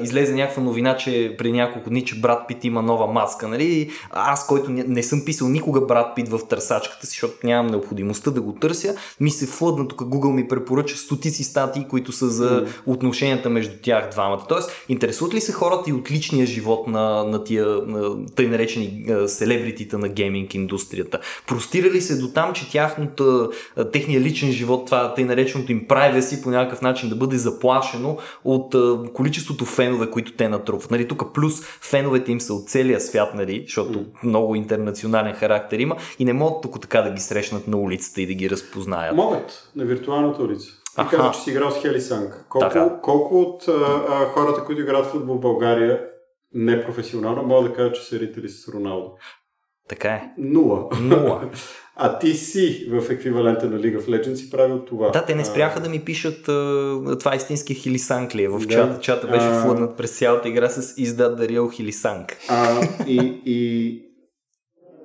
излезе някаква новина, че при няколко дни, че брат Пит има нова маска, нали? Аз, който не, не съм писал никога брат Пит в търсачката си, защото нямам необходимостта да го търся, ми се флъдна, тук Google ми препоръча стотици статии, които са за отношенията между тях двамата. Тоест, интересуват ли се хората и от личния живот живот на, на тия на, тъй наречени селебритите на гейминг индустрията. Простира ли се до там, че тяхното, техния личен живот, това тъй нареченото им privacy по някакъв начин да бъде заплашено от количеството фенове, които те натрупват. Нали, тук плюс феновете им са от целия свят, нали, защото много интернационален характер има и не могат тук така да ги срещнат на улицата и да ги разпознаят. Могат на виртуалната улица. Ти каза, че си играл с Хели Санг. Колко, колко от а, хората, които играят в футбол в България, непрофесионално, мога да кажа, че са рители с Роналдо. Така е. Нула. Нула. [laughs] А ти си в еквивалента на League of Legends си правил това. Да, те не спряха а... да ми пишат това е истински Хилисанк ли е. В да. чата, чата беше а... флъднат през цялата игра с издат да Real Хилисанк. А, и, и...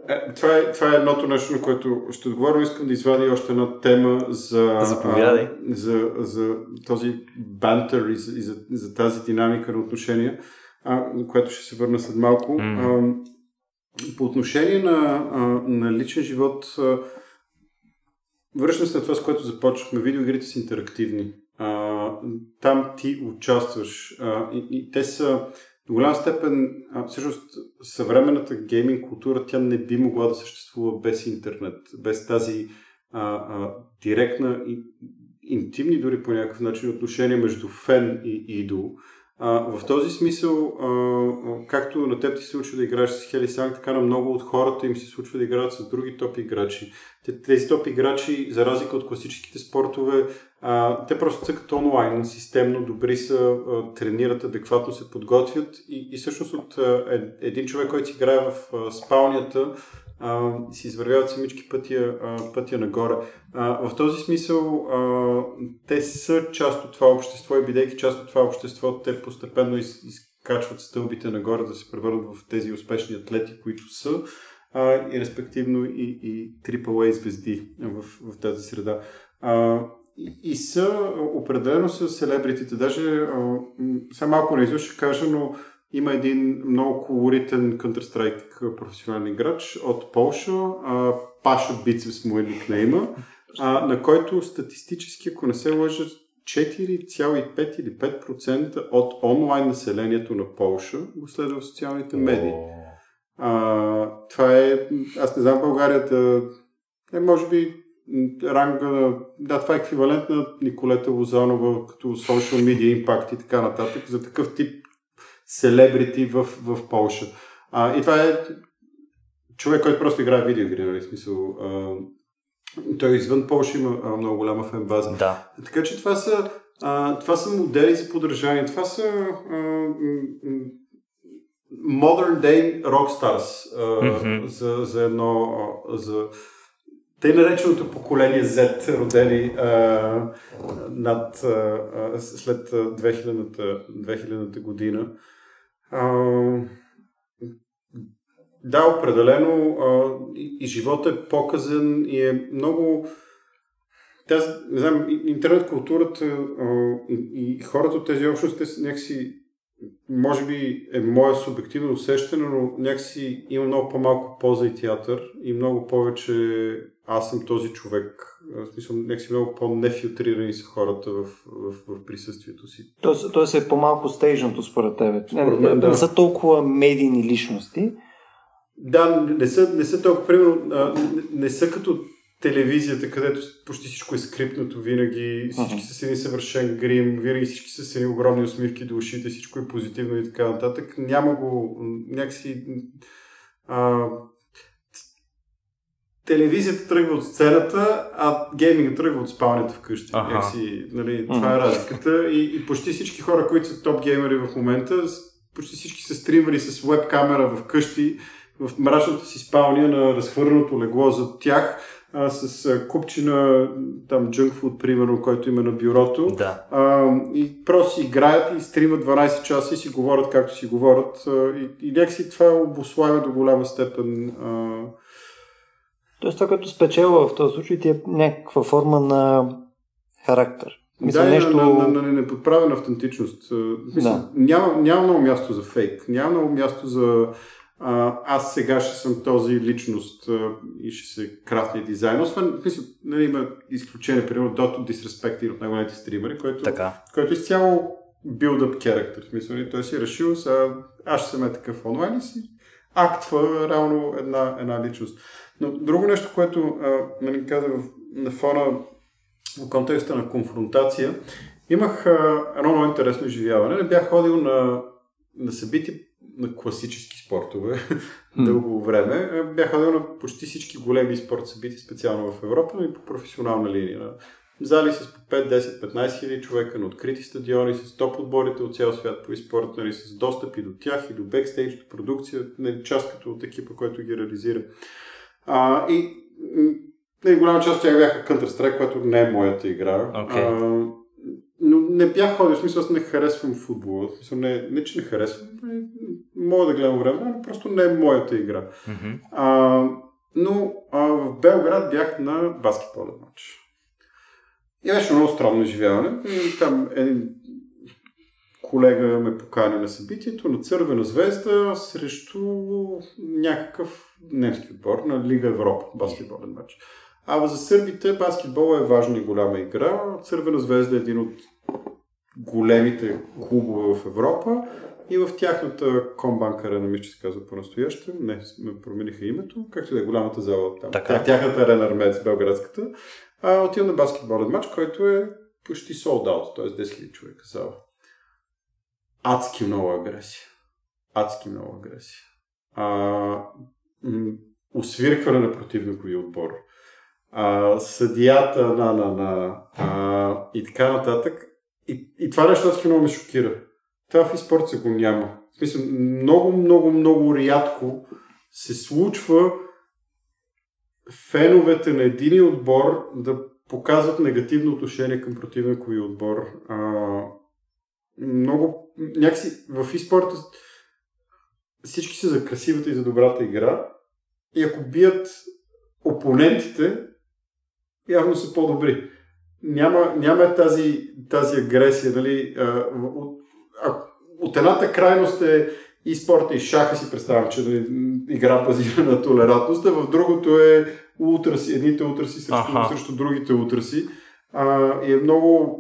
Е, това, е, това е едното нещо, на което ще отговоря. Искам да извадя още една тема за, а, за, за този бантер и за, и за, за тази динамика на отношения а, което ще се върна след малко. Mm. А, по отношение на, а, на личен живот, а, връщам се на това, с което започнахме. Видеоигрите са интерактивни. А, там ти участваш а, и, и те са до голяма степен, а, всъщност съвременната гейминг култура, тя не би могла да съществува без интернет, без тази а, а, директна и интимни дори по някакъв начин отношения между фен и идол. А, в този смисъл, а, както на теб ти се случва да играеш с Хели Санг, така на много от хората им се случва да играят с други топ играчи. Тези топ играчи, за разлика от класическите спортове, а, те просто цъкат онлайн, системно, добри са, а, тренират, адекватно се подготвят и, и всъщност от а, един човек, който си играе в а, спалнята, а, си извървяват самички пътя, а, пътя нагоре. А, в този смисъл а, те са част от това общество и бидейки част от това общество, те постепенно из, изкачват стълбите нагоре да се превърнат в тези успешни атлети, които са а, и респективно и, и звезди в, в тази среда. А, и, и са определено са селебритите. Даже сега малко не ще кажа, но има един много колоритен Counter-Strike професионален играч от Полша, Паша Бицепс му е никнейма, на който статистически, ако не се лъжа, 4,5 или 5% от онлайн населението на Полша го следва в социалните медии. А, това е, аз не знам България да, е, може би ранга да, това е еквивалент на Николета Лозанова като social media impact и така нататък за такъв тип селебрити в, в Полша. А, и това е човек, който просто играе видеоигри, нали, смисъл. А, той извън Польша има а, много голяма фен база. Да. Така че това са, а, това са модели за подражание. Това са а, modern day rockstars а, mm-hmm. за, за едно а, за тъй нареченото поколение Z, родени а, над, а, след 2000-та, 2000-та година. Да, определено а, и, и живота е показан и е много... тази, не знам, интернет културата и, и хората от тези общности някакси може би е мое субективно усещане, но някакси има много по-малко полза и театър и много повече аз съм този човек. В смисъл, някакси много по-нефилтрирани са хората в, в, в присъствието си. Тоест, тоест е по-малко стейжното според тебе. Според не, мен, да. не са толкова медийни личности. Да, не са, не са толкова, примерно, не, не са като телевизията, където почти всичко е скрипнато винаги, всички са с един съвършен грим, винаги всички са с едни огромни усмивки до ушите, всичко е позитивно и така нататък. Няма го някакси... А, телевизията тръгва от сцената, а гейминга тръгва от спалнята вкъщи. Аха. Някакси, нали, това е разликата. И, и почти всички хора, които са топ геймери в момента, почти всички са стримвали с веб камера вкъщи, в мрачната си спалня на разхвърленото легло зад тях, а, с а, купчина там junk food, примерно, който има на бюрото. Да. А, и просто си играят и стримат 12 часа и си говорят както си говорят. А, и, и някакси това обославя до голяма степен. А, Тоест това, което спечелва в този случай ти е някаква форма на характер. Мисля, да, нещо... на, на, на, на неподправена автентичност. Смисъл, Да. няма, няма много място за фейк. Няма много място за аз сега ще съм този личност и ще се крафтния дизайн. Освен, смисъл, нали, има изключение, примерно Dot Disrespect, от най-големите стримери, който Така. който изцяло build-up character. В смисъл, нали, той си е решил, сега аз ще съм е такъв онлайн и си актва реално една, една личност. Но друго нещо, което а, нали, каза в, на фона в контекста на конфронтация, имах а, едно много интересно изживяване. Не бях ходил на, на събития на класически спортове дълго време. А, Бях ходил на почти всички големи спорт събития, специално в Европа, но и по професионална линия. Зали с по 5, 10, 15 хиляди човека, на открити стадиони, с топ отборите от цял свят по спорт, нали, с достъп и до тях, и до бекстейдж, до продукция, нали, част като от екипа, който ги реализира. А, и нали, голяма част от тях бяха Counter-Strike, което не е моята игра. Окей. А, но не бях ходил, в смисъл аз не харесвам футбола. В смисъл, не, не, че не харесвам, не, мога да гледам време, но просто не е моята игра. Мгм. А, но а, в Белград бях на баскетболен матч. И беше много странно изживяване. Там един колега ме покани на събитието на Цървена звезда срещу някакъв немски отбор на Лига Европа, баскетболен матч. А за сърбите баскетбол е важна и голяма игра. Цървена звезда е един от големите клубове в Европа и в тяхната комбанк арена, мисля, че се казва по-настояще, не, ме промениха името, както и да е голямата зала там. Така. Тя- Тяхната арена Армец, белградската. А, отивам на баскетболен матч, който е почти sold out, т.е. 10 000 човека зала. Адски много агресия. Адски много агресия. А, м- освиркване на противникови отбор. А, съдията на, на, на а, и така нататък. И, и това нещо адски много ме шокира. Това в спорта го няма. В смисъл, много, много, много рядко се случва феновете на един отбор да показват негативно отношение към противникови отбор. А, много, някакси в e-спорта всички са за красивата и за добрата игра и ако бият опонентите, явно са по-добри. Няма, няма тази, тази агресия, нали? От, едната крайност е и спорта, и шаха си представям, че нали, игра базира на толерантност, а в другото е ултраси, едните ултраси срещу, Аха. срещу другите ултраси. А, и е много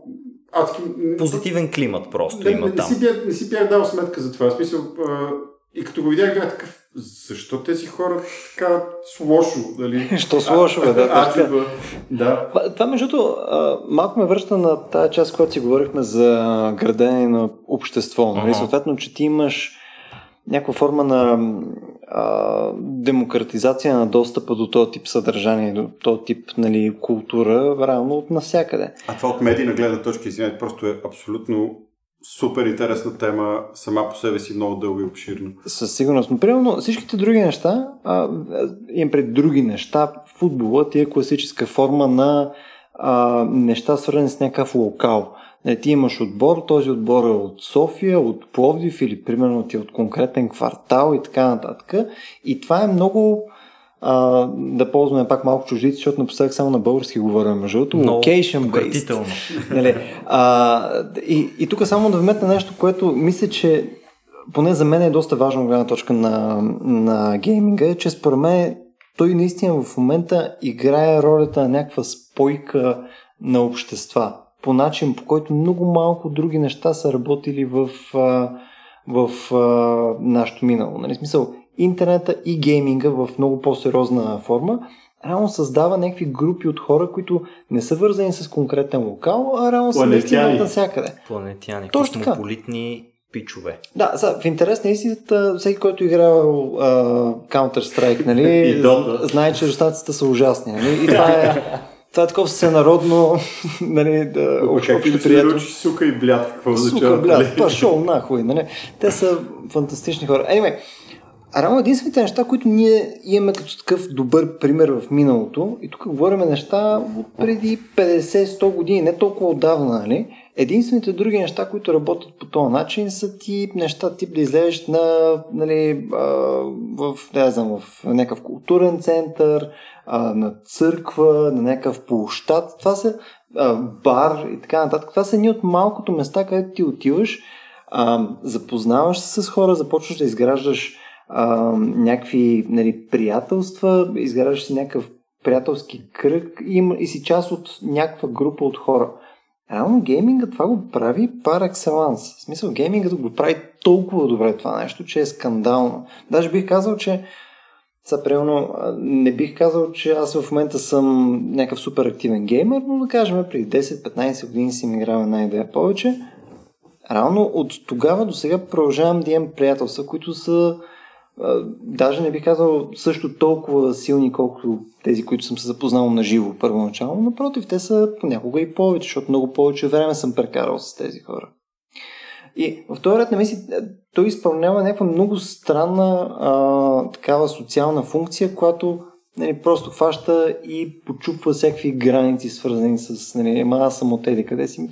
адски... Позитивен климат просто не, има не, не, там. си бях, не си бях дал сметка за това. В смисъл, а, и като го видях, бях такъв, защо тези хора така с лошо, нали? [laughs] Що с лошо, бе, да, А, така. типа, да. Това, между другото, малко ме връща на тази част, която си говорихме за градене на общество. Нали? Съответно, че ти имаш някаква форма на а, демократизация на достъпа до този тип съдържание, до този тип нали, култура, реално от навсякъде. А това от медийна гледна точка, извинете, просто е абсолютно супер интересна тема, сама по себе си много дълга и обширна. Със сигурност. Но, примерно, всичките други неща, а, имам пред други неща, футболът е класическа форма на а, неща, свързани с някакъв локал. Не, ти имаш отбор, този отбор е от София, от Пловдив или примерно ти е от конкретен квартал и така нататък. И това е много а, да ползваме пак малко чуждици, защото напоследък само на български говорим, между другото. Location based. нали, а, и, и тук само да вметна нещо, което мисля, че поне за мен е доста важно гледна точка на, на гейминга, е, че според мен той наистина в момента играе ролята на някаква спойка на общества. По начин, по който много малко други неща са работили в, в, в нашето минало. Нали? Смисъл, интернета и гейминга в много по-сериозна форма, реално създава някакви групи от хора, които не са вързани с конкретен локал, а реално са наистина навсякъде. Планетяни, Точно космополитни пичове. Да, за, в интерес на истината, всеки, който играл uh, Counter-Strike, нали, [laughs] знае, че резултатите са ужасни. Нали? И това е, това е такова всенародно, [laughs] нали, да, общо приятел. сука и блят, какво означава? Сука, блят, пашол, нахуй, нали? Те са фантастични хора. Anyway, а реално единствените неща, които ние имаме като такъв добър пример в миналото, и тук говорим неща от преди 50-100 години, не толкова отдавна, нали? Единствените други неща, които работят по този начин, са ти неща тип да излезеш на, нали, в, не знам, в някакъв културен център, на църква, на някакъв площад. Това са бар и така нататък. Това са едни от малкото места, където ти отиваш, запознаваш се с хора, започваш да изграждаш а, някакви нали, приятелства, изграждаш си някакъв приятелски кръг и, и си част от някаква група от хора. Реално гейминга това го прави пар екселанс. В смисъл геймингът го прави толкова добре това нещо, че е скандално. Даже бих казал, че са, примерно, не бих казал, че аз в момента съм някакъв супер активен геймер, но да кажем, преди 10-15 години си играл една идея повече. Реално от тогава до сега продължавам да имам приятелства, които са даже не бих казал също толкова силни, колкото тези, които съм се запознал на живо първоначално. Напротив, те са понякога и повече, защото много повече време съм прекарал с тези хора. И в този ред на мисли, той изпълнява някаква много странна а, такава социална функция, която нали, просто хваща и почупва всякакви граници, свързани с, нали, ема аз съм от еди къде си, ми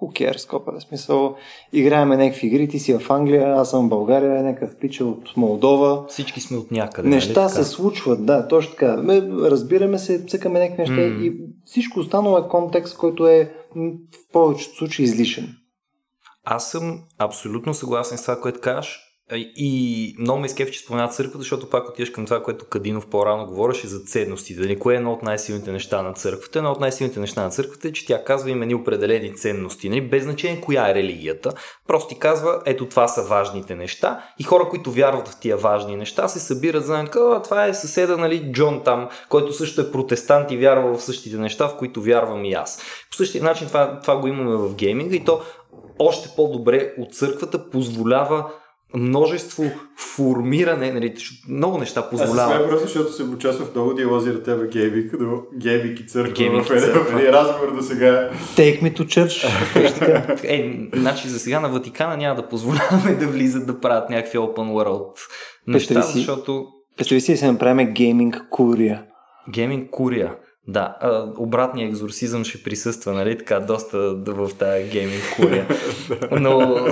who cares, копа, в смисъл, играеме някакви игри, ти си в Англия, аз съм в България, някакъв пича от Молдова. Всички сме от някъде. Неща нали, се случват, да, точно така. Ме, разбираме се, цъкаме някакви неща mm. и всичко останало е контекст, който е в повечето случаи излишен. Аз съм абсолютно съгласен с това, което кажеш. И много ме изкефи, че споменат църквата, защото пак отиваш към това, което Кадинов по-рано говореше за ценностите. Дали кое е едно от най-силните неща на църквата? Едно от най-силните неща на църквата е, че тя казва има ни определени ценности. Нали? Без значение коя е религията. Просто ти казва, ето това са важните неща. И хора, които вярват в тия важни неща, се събират, знаят, това е съседа, нали, Джон там, който също е протестант и вярва в същите неща, в които вярвам и аз. По същия начин това, това го имаме в гейминга и то още по-добре от църквата позволява множество формиране, нали, много неща позволява. Аз просто, защото съм участвал в много диалози на тебе гейминг, но гейминг и църква в един разговор до сега. Take me to church. [laughs] е, значи за сега на Ватикана няма да позволяваме да влизат да правят някакви open world неща, защото... Представи си да се направим гейминг курия. Гейминг курия. Да, а, обратния екзорсизъм ще присъства, нали, така, доста в тази гейминг курия. [laughs] Но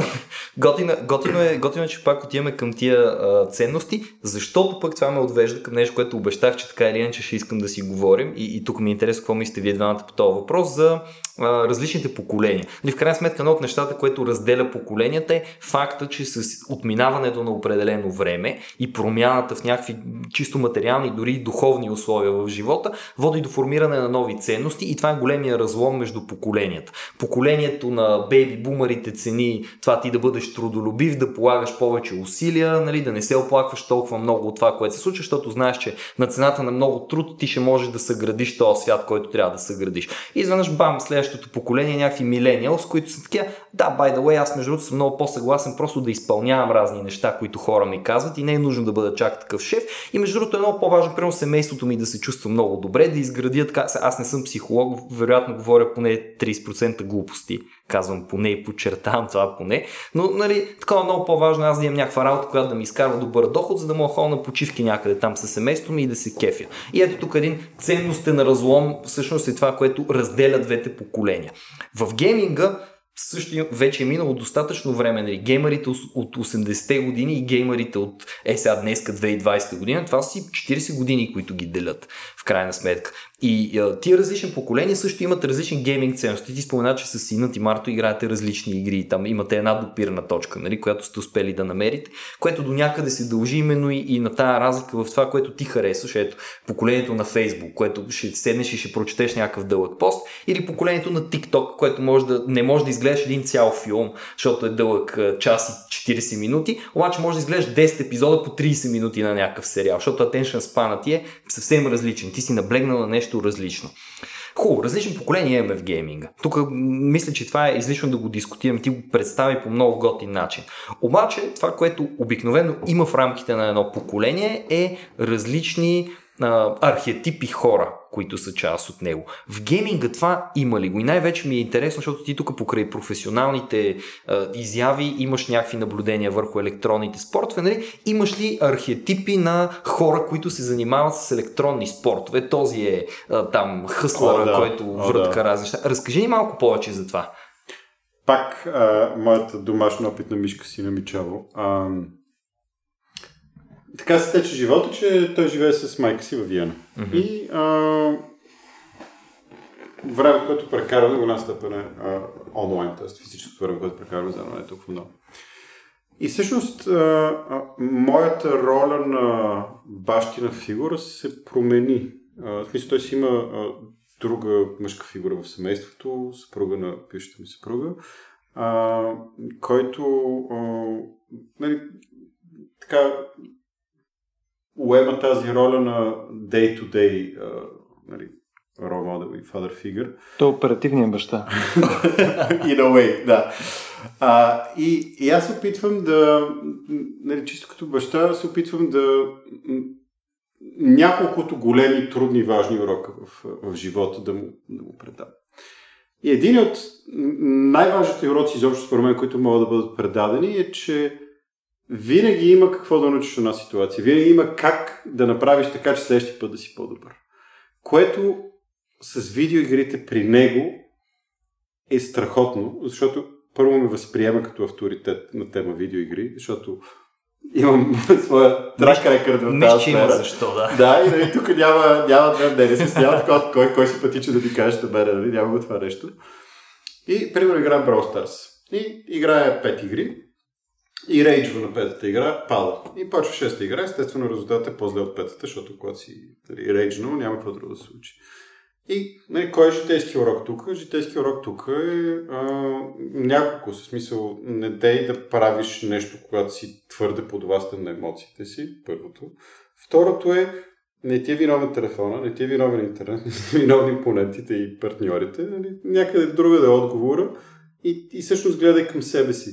готино, готино, е, готино е, че пак отиваме към тия а, ценности, защото пък това ме отвежда към нещо, което обещах, че така или иначе ще искам да си говорим и, и тук ми е интересно какво мислите вие двамата по този въпрос за а, различните поколения. Нали, в крайна сметка, едно от нещата, което разделя поколенията е факта, че с отминаването на определено време и промяната в някакви чисто материални, дори духовни условия в живота, води до формиране на нови ценности и това е големия разлом между поколенията. Поколението на бейби бумарите цени това ти да бъдеш трудолюбив, да полагаш повече усилия, нали, да не се оплакваш толкова много от това, което се случва, защото знаеш, че на цената на много труд ти ще можеш да съградиш този свят, който трябва да съградиш. И изведнъж бам, следващото поколение, някакви милениалс, които са такива, да, by the way, аз между другото съм много по-съгласен просто да изпълнявам разни неща, които хора ми казват и не е нужно да бъда чак такъв шеф. И между другото е много по-важно, примерно семейството ми да се чувства много добре, да изгради твърдя така, аз не съм психолог, вероятно говоря поне 30% глупости. Казвам поне и подчертавам това поне. Но, нали, такова много по-важно аз да имам някаква работа, която да ми изкарва добър доход, за да мога ходя на почивки някъде там със семейството ми и да се кефя. И ето тук един ценностен разлом, всъщност е това, което разделя двете поколения. В гейминга също вече е минало достатъчно време. Нали, геймерите от 80-те години и геймерите от е сега днеска 2020 година, това са си 40 години, които ги делят в крайна сметка. И тия различни поколения също имат различни гейминг ценности. Ти спомена, че с сина ти Марто играете различни игри. Там имате една допирна точка, нали, която сте успели да намерите, което до някъде се дължи именно и, и на тая разлика в това, което ти харесваш. Ето, поколението на Фейсбук, което ще седнеш и ще прочетеш някакъв дълъг пост, или поколението на TikTok, което може да, не може да изгледаш един цял филм, защото е дълъг час и 40 минути, обаче може да изгледаш 10 епизода по 30 минути на някакъв сериал, защото attention span ти е съвсем различен. Ти си наблегнал на нещо различно. Хубаво, различни поколения имаме в гейминга. Тук мисля, че това е излишно да го дискутирам. Ти го представи по много готин начин. Обаче, това, което обикновено има в рамките на едно поколение е различни а, архетипи хора, които са част от него. В гейминга това има ли го? И най-вече ми е интересно, защото ти тук покрай професионалните а, изяви имаш някакви наблюдения върху електронните спортове. Нали? Имаш ли архетипи на хора, които се занимават с електронни спортове? Този е а, там хъслъра, да. който врътка да. разни неща. Разкажи ни малко повече за това. Пак а, моята домашна опитна мишка си намичаво. А, така се тече живота, че той живее с майка си във Виена. Mm-hmm. И а, времето, което прекарваме, голяма степен е а, онлайн, т.е. физическото време, което прекарваме заедно е толкова много. И всъщност а, а, моята роля на бащина фигура се промени. А, в смисъл, той си има а, друга мъжка фигура в семейството, съпруга на пишата ми съпруга, а, който а, нали, така уема тази роля на day-to-day нали, role model и father figure. То е оперативният баща. [laughs] In a way, да. А, и, и аз се опитвам да, нали, чисто като баща, се опитвам да няколкото големи, трудни, важни урока в, в живота да му, да му предам. И един от най-важните уроци изобщо според мен, които могат да бъдат предадени е, че винаги има какво да научиш една ситуация. Винаги има как да направиш така, че следващия път да си по-добър. Което с видеоигрите при него е страхотно, защото първо ме възприема като авторитет на тема видеоигри, защото имам [laughs] своя трак рекърд в тази сфера. защо, да. Да, и нали, тук няма, няма две мнения. Се няма кой, кой, кой си пътича да ми каже да мене, нали, няма го това нещо. И, примерно, играем Brawl Stars. И играя пет игри и рейджва на петата игра, пада. И почва шеста игра, естествено резултатът е по-зле от петата, защото когато си нали, рейджнал, няма какво друго да се случи. И нали, кой е житейски урок тук? Житейски урок тук е а, няколко, в смисъл не дей да правиш нещо, когато си твърде подвластен на емоциите си, първото. Второто е не ти е виновен телефона, не ти е виновен интернет, [laughs] не ти е виновни понентите и партньорите, нали, някъде друга да е отговора и, и всъщност гледай към себе си.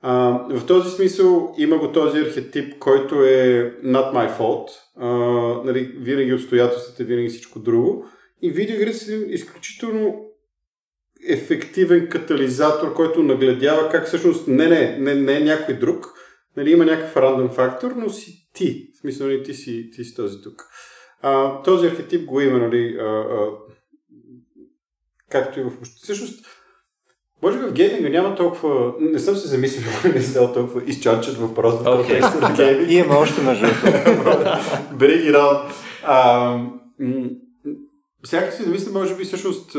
А, в този смисъл има го този архетип, който е not my fault. А, нали, винаги обстоятелствата, винаги всичко друго. И видеоигрите са изключително ефективен катализатор, който нагледява как всъщност не, не, не, не е някой друг. Нали, има някакъв рандом фактор, но си ти. В смисъл, нали, ти, си, ти си този тук. А, този архетип го има, нали, а, а, както и в... Всъщност, може би в гейминга няма толкова... Не съм се замислил, [laughs] не съм толкова изчанчен въпрос в контекста на гейминг. Имаме още между [laughs] Бери ги. Всяка си замисля, може би всъщност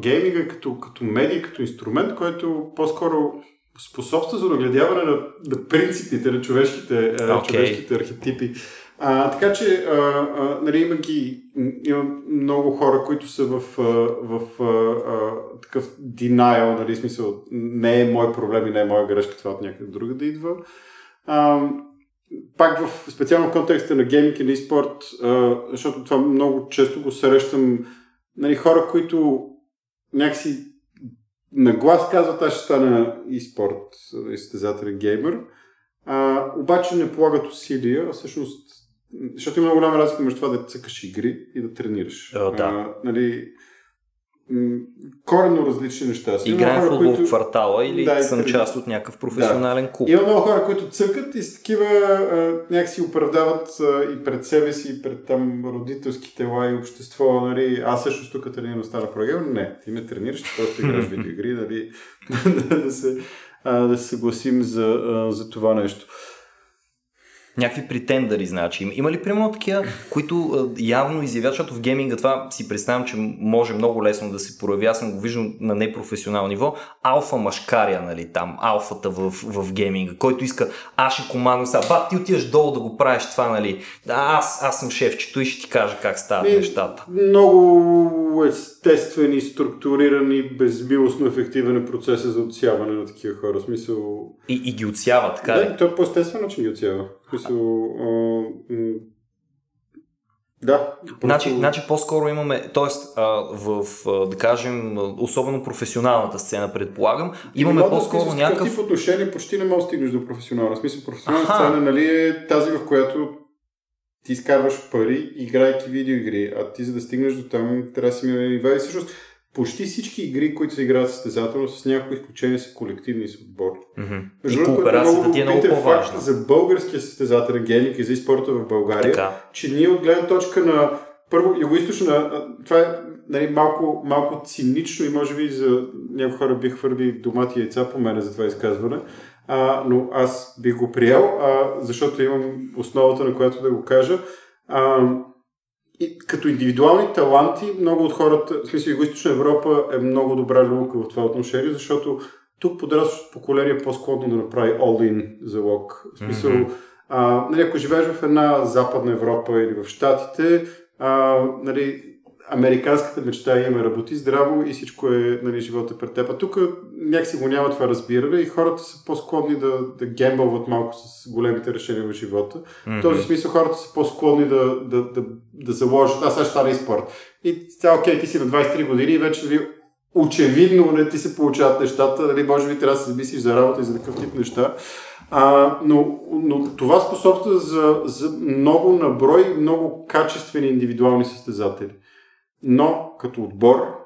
гейминга като, като медия, като инструмент, който по-скоро способства за нагледяване на, на принципите на човешките, okay. човешките архетипи. А, така че а, а, нали, има, ги, има много хора, които са в, в, в а, такъв denial, нали, смисъл, не е мой проблем и не е моя грешка, това от някъде друга да идва. А, пак в специално контекста на гейминг и на спорт, защото това много често го срещам, нали, хора, които някакси на глас казват, аз ще стана e-спорт изтезателен геймер, а, обаче не полагат усилия, а всъщност защото има голяма разлика между това да цъкаш игри и да тренираш. О, да. А, нали, коренно различни неща. Играем в футбол които... в квартала или да, съм част от някакъв професионален да. клуб. Има много хора, които цъкат и с такива а, някакси оправдават а, и пред себе си, и пред там родителски тела и общество. Нали, аз също тук тренирам стана програма. Не, ти ме тренираш, ти просто играш [laughs] видеоигри, нали, [laughs] да, се, а, да се съгласим за, а, за това нещо някакви претендъри, значи. Има ли примерно такива, които явно изявят, защото в гейминга това си представям, че може много лесно да се прояви, аз съм го виждам на непрофесионално ниво, алфа машкария, нали, там, алфата в, в гейминга, който иска, аз ще командвам сега, бат, ти отиваш долу да го правиш това, нали, аз, аз съм шефчето и ще ти кажа как стават и, нещата. Много естествен и структуриран и безмилостно ефективен е процеса за отсяване на такива хора. Смисъл... И, и ги отсява, така да, ли? той по-естествено, че ги отсява. Смисъл, а, м- да. Просто... Значи, значи по-скоро имаме, т.е. в, да кажем, особено професионалната сцена, предполагам, имаме Има по-скоро да някакъв... тип отношение почти не може да стигнеш до професионална. Смисъл, професионална Аха. сцена нали, е тази, в която ти изкарваш пари, играйки видеоигри, а ти за да стигнеш до там, трябва да си минали нива. И всъщност, почти всички игри, които се играят състезателно, с някои изключения са колективни с отбор. Mm-hmm. Между другото, е много ти е много факт за българския състезателен геник и за спорта в България, така. че ние от гледна точка на първо, югоисточна, това е нали, малко, малко цинично и може би за някои хора бих хвърли домати и яйца по мене за това изказване, а, но аз бих го приел, а, защото имам основата на която да го кажа. А, и като индивидуални таланти, много от хората, в смисъл Юго-Источна Европа е много добра люлка в това отношение, защото тук подрастващото поколение е по-склонно да направи all-in залог. В смисъл, mm-hmm. а, нали, ако живееш в една западна Европа или в Штатите, а, нали, американската мечта има работи здраво и всичко е, нали, живота пред теб. А тук някакси го няма това разбиране и хората са по-склонни да, да гембълват малко с големите решения в живота. Mm-hmm. В този смисъл хората са по-склонни да, да, да, да заложат, аз сега ще стана и спорт. И цял, окей, ти си на 23 години и вече нали, очевидно не ти се получават нещата, нали, може би трябва да се замислиш за работа и за такъв тип неща. А, но, но това способства за, за много наброй, много качествени индивидуални състезатели. Но като отбор,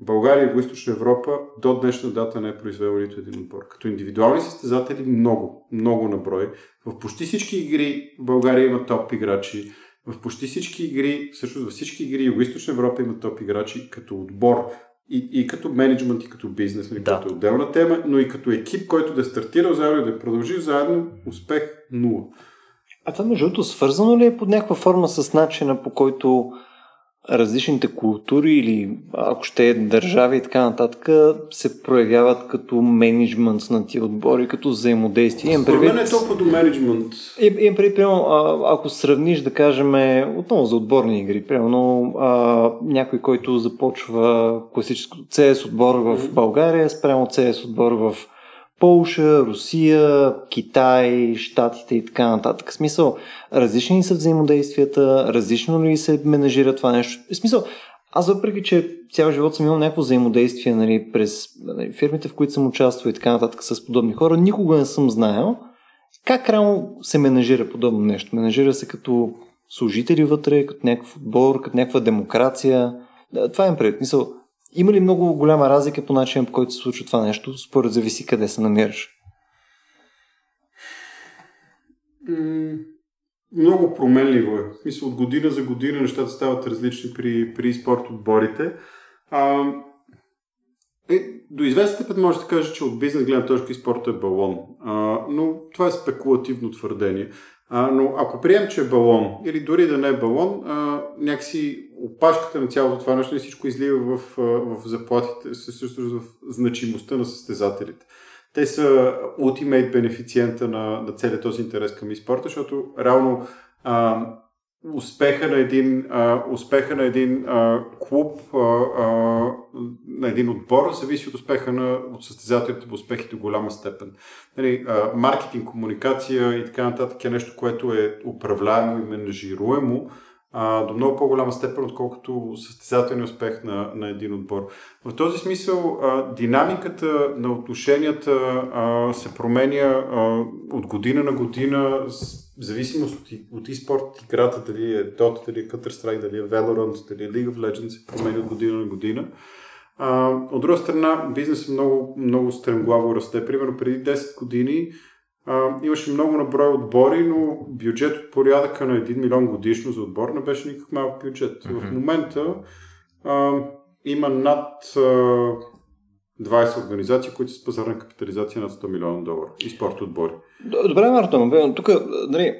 България и Юго-Источна Европа до днешна дата не е произвела нито един отбор. Като индивидуални състезатели много, много наброй. В почти всички игри България има топ играчи. В почти всички игри, всъщност във всички игри Юго-Источна Европа има топ играчи като отбор и, и като менеджмент, и като бизнес, нали, да. като отделна тема, но и като екип, който да е стартирал заедно и да е продължи заедно, успех нула. А това между другото свързано ли е под някаква форма с начина по който различните култури или ако ще е държави и така нататък се проявяват като менеджмент на тия отбори, като взаимодействие. Според предвид... мен е толкова до менеджмент. Имам предвид, ако сравниш, да кажем, отново за отборни игри, примерно някой, който започва класическо CS отбор в България, спрямо CS отбор в Полша, Русия, Китай, Штатите и така нататък. В смисъл, различни са взаимодействията, различно ли се менажира това нещо. В смисъл, аз въпреки, че цял живот съм имал някакво взаимодействие нали, през нали, фирмите, в които съм участвал и така нататък с подобни хора, никога не съм знаел как реално се менажира подобно нещо. Менажира се като служители вътре, като някакъв отбор, като някаква демокрация. Това е пред. Има ли много голяма разлика по начина, по който се случва това нещо, според зависи къде се намираш? много променливо е. Мисля, от година за година нещата стават различни при, при спорт отборите. А, е, до известен път може да кажа, че от бизнес гледна точка и спорта е балон. А, но това е спекулативно твърдение. А, но ако прием, че е балон, или дори да не е балон, а, някакси опашката на цялото това нещо и всичко излива в, в заплатите, също в значимостта на състезателите. Те са ултимейт бенефициента на, на целият този интерес към спорта, защото реално а, успеха на един, а, успеха на един а, клуб, а, а, на един отбор, зависи от успеха на от състезателите по успехи до голяма степен. Нали, а, маркетинг, комуникация и така нататък е нещо, което е управляемо и менажируемо а, до много по-голяма степен, отколкото състезателния успех на, на един отбор. В този смисъл а, динамиката на отношенията а, се променя а, от година на година, в зависимост от, от e-спорт играта, дали е Dota, дали е Counter-Strike, дали е Valorant, дали е League of Legends, се променя от година на година. А, от друга страна, бизнесът много, много стремглаво расте. Примерно преди 10 години а, имаше много наброй отбори, но бюджет от порядъка на 1 милион годишно за отбор не беше никакъв малък бюджет. Mm-hmm. В момента а, има над а, 20 организации, които са с пазарна капитализация над 100 милиона долара и спорт отбори. Добре, Марто, тук нали,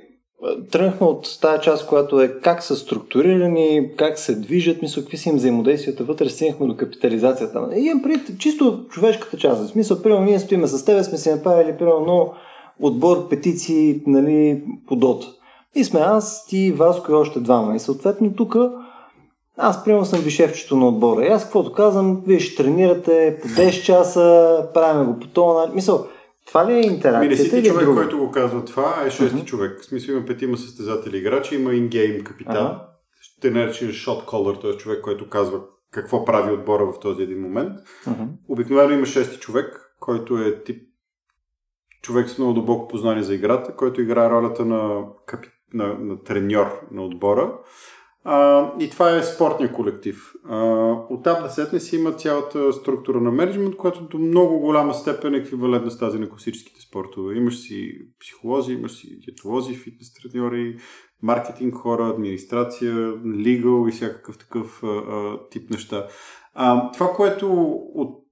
тръгнахме от тази част, която е как са структурирани, как се движат, мисля, какви са им взаимодействията вътре, стигнахме до капитализацията. И имам пред чисто човешката част. В смисъл, примерно, ние стоиме с тебе, сме си направили, примерно, отбор петиции, нали, по дота. И сме аз, ти, Васко и още двама. И съответно тук аз примерно съм вишевчето на отбора. И аз каквото казвам, вие ще тренирате по 10 часа, правим го по това. Мисъл, това ли е интеракцията? Ми не си ти човек, друго? който го казва това, а е шести uh-huh. човек. В смисъл има петима състезатели играчи, има ингейм капитан. Uh-huh. Ще наречен шот колър, т.е. човек, който казва какво прави отбора в този един момент. Uh-huh. Обикновено има шести човек, който е тип човек с много дълбоко познание за играта, който играе ролята на, капи... на, на треньор на отбора. А, и това е спортния колектив. А, оттам да сетне си има цялата структура на менеджмент, която до много голяма степен е еквивалентна с тази на класическите спортове. Имаш си психолози, имаш си диетолози, фитнес треньори, маркетинг хора, администрация, лигал и всякакъв такъв а, а, тип неща. А, това, което от,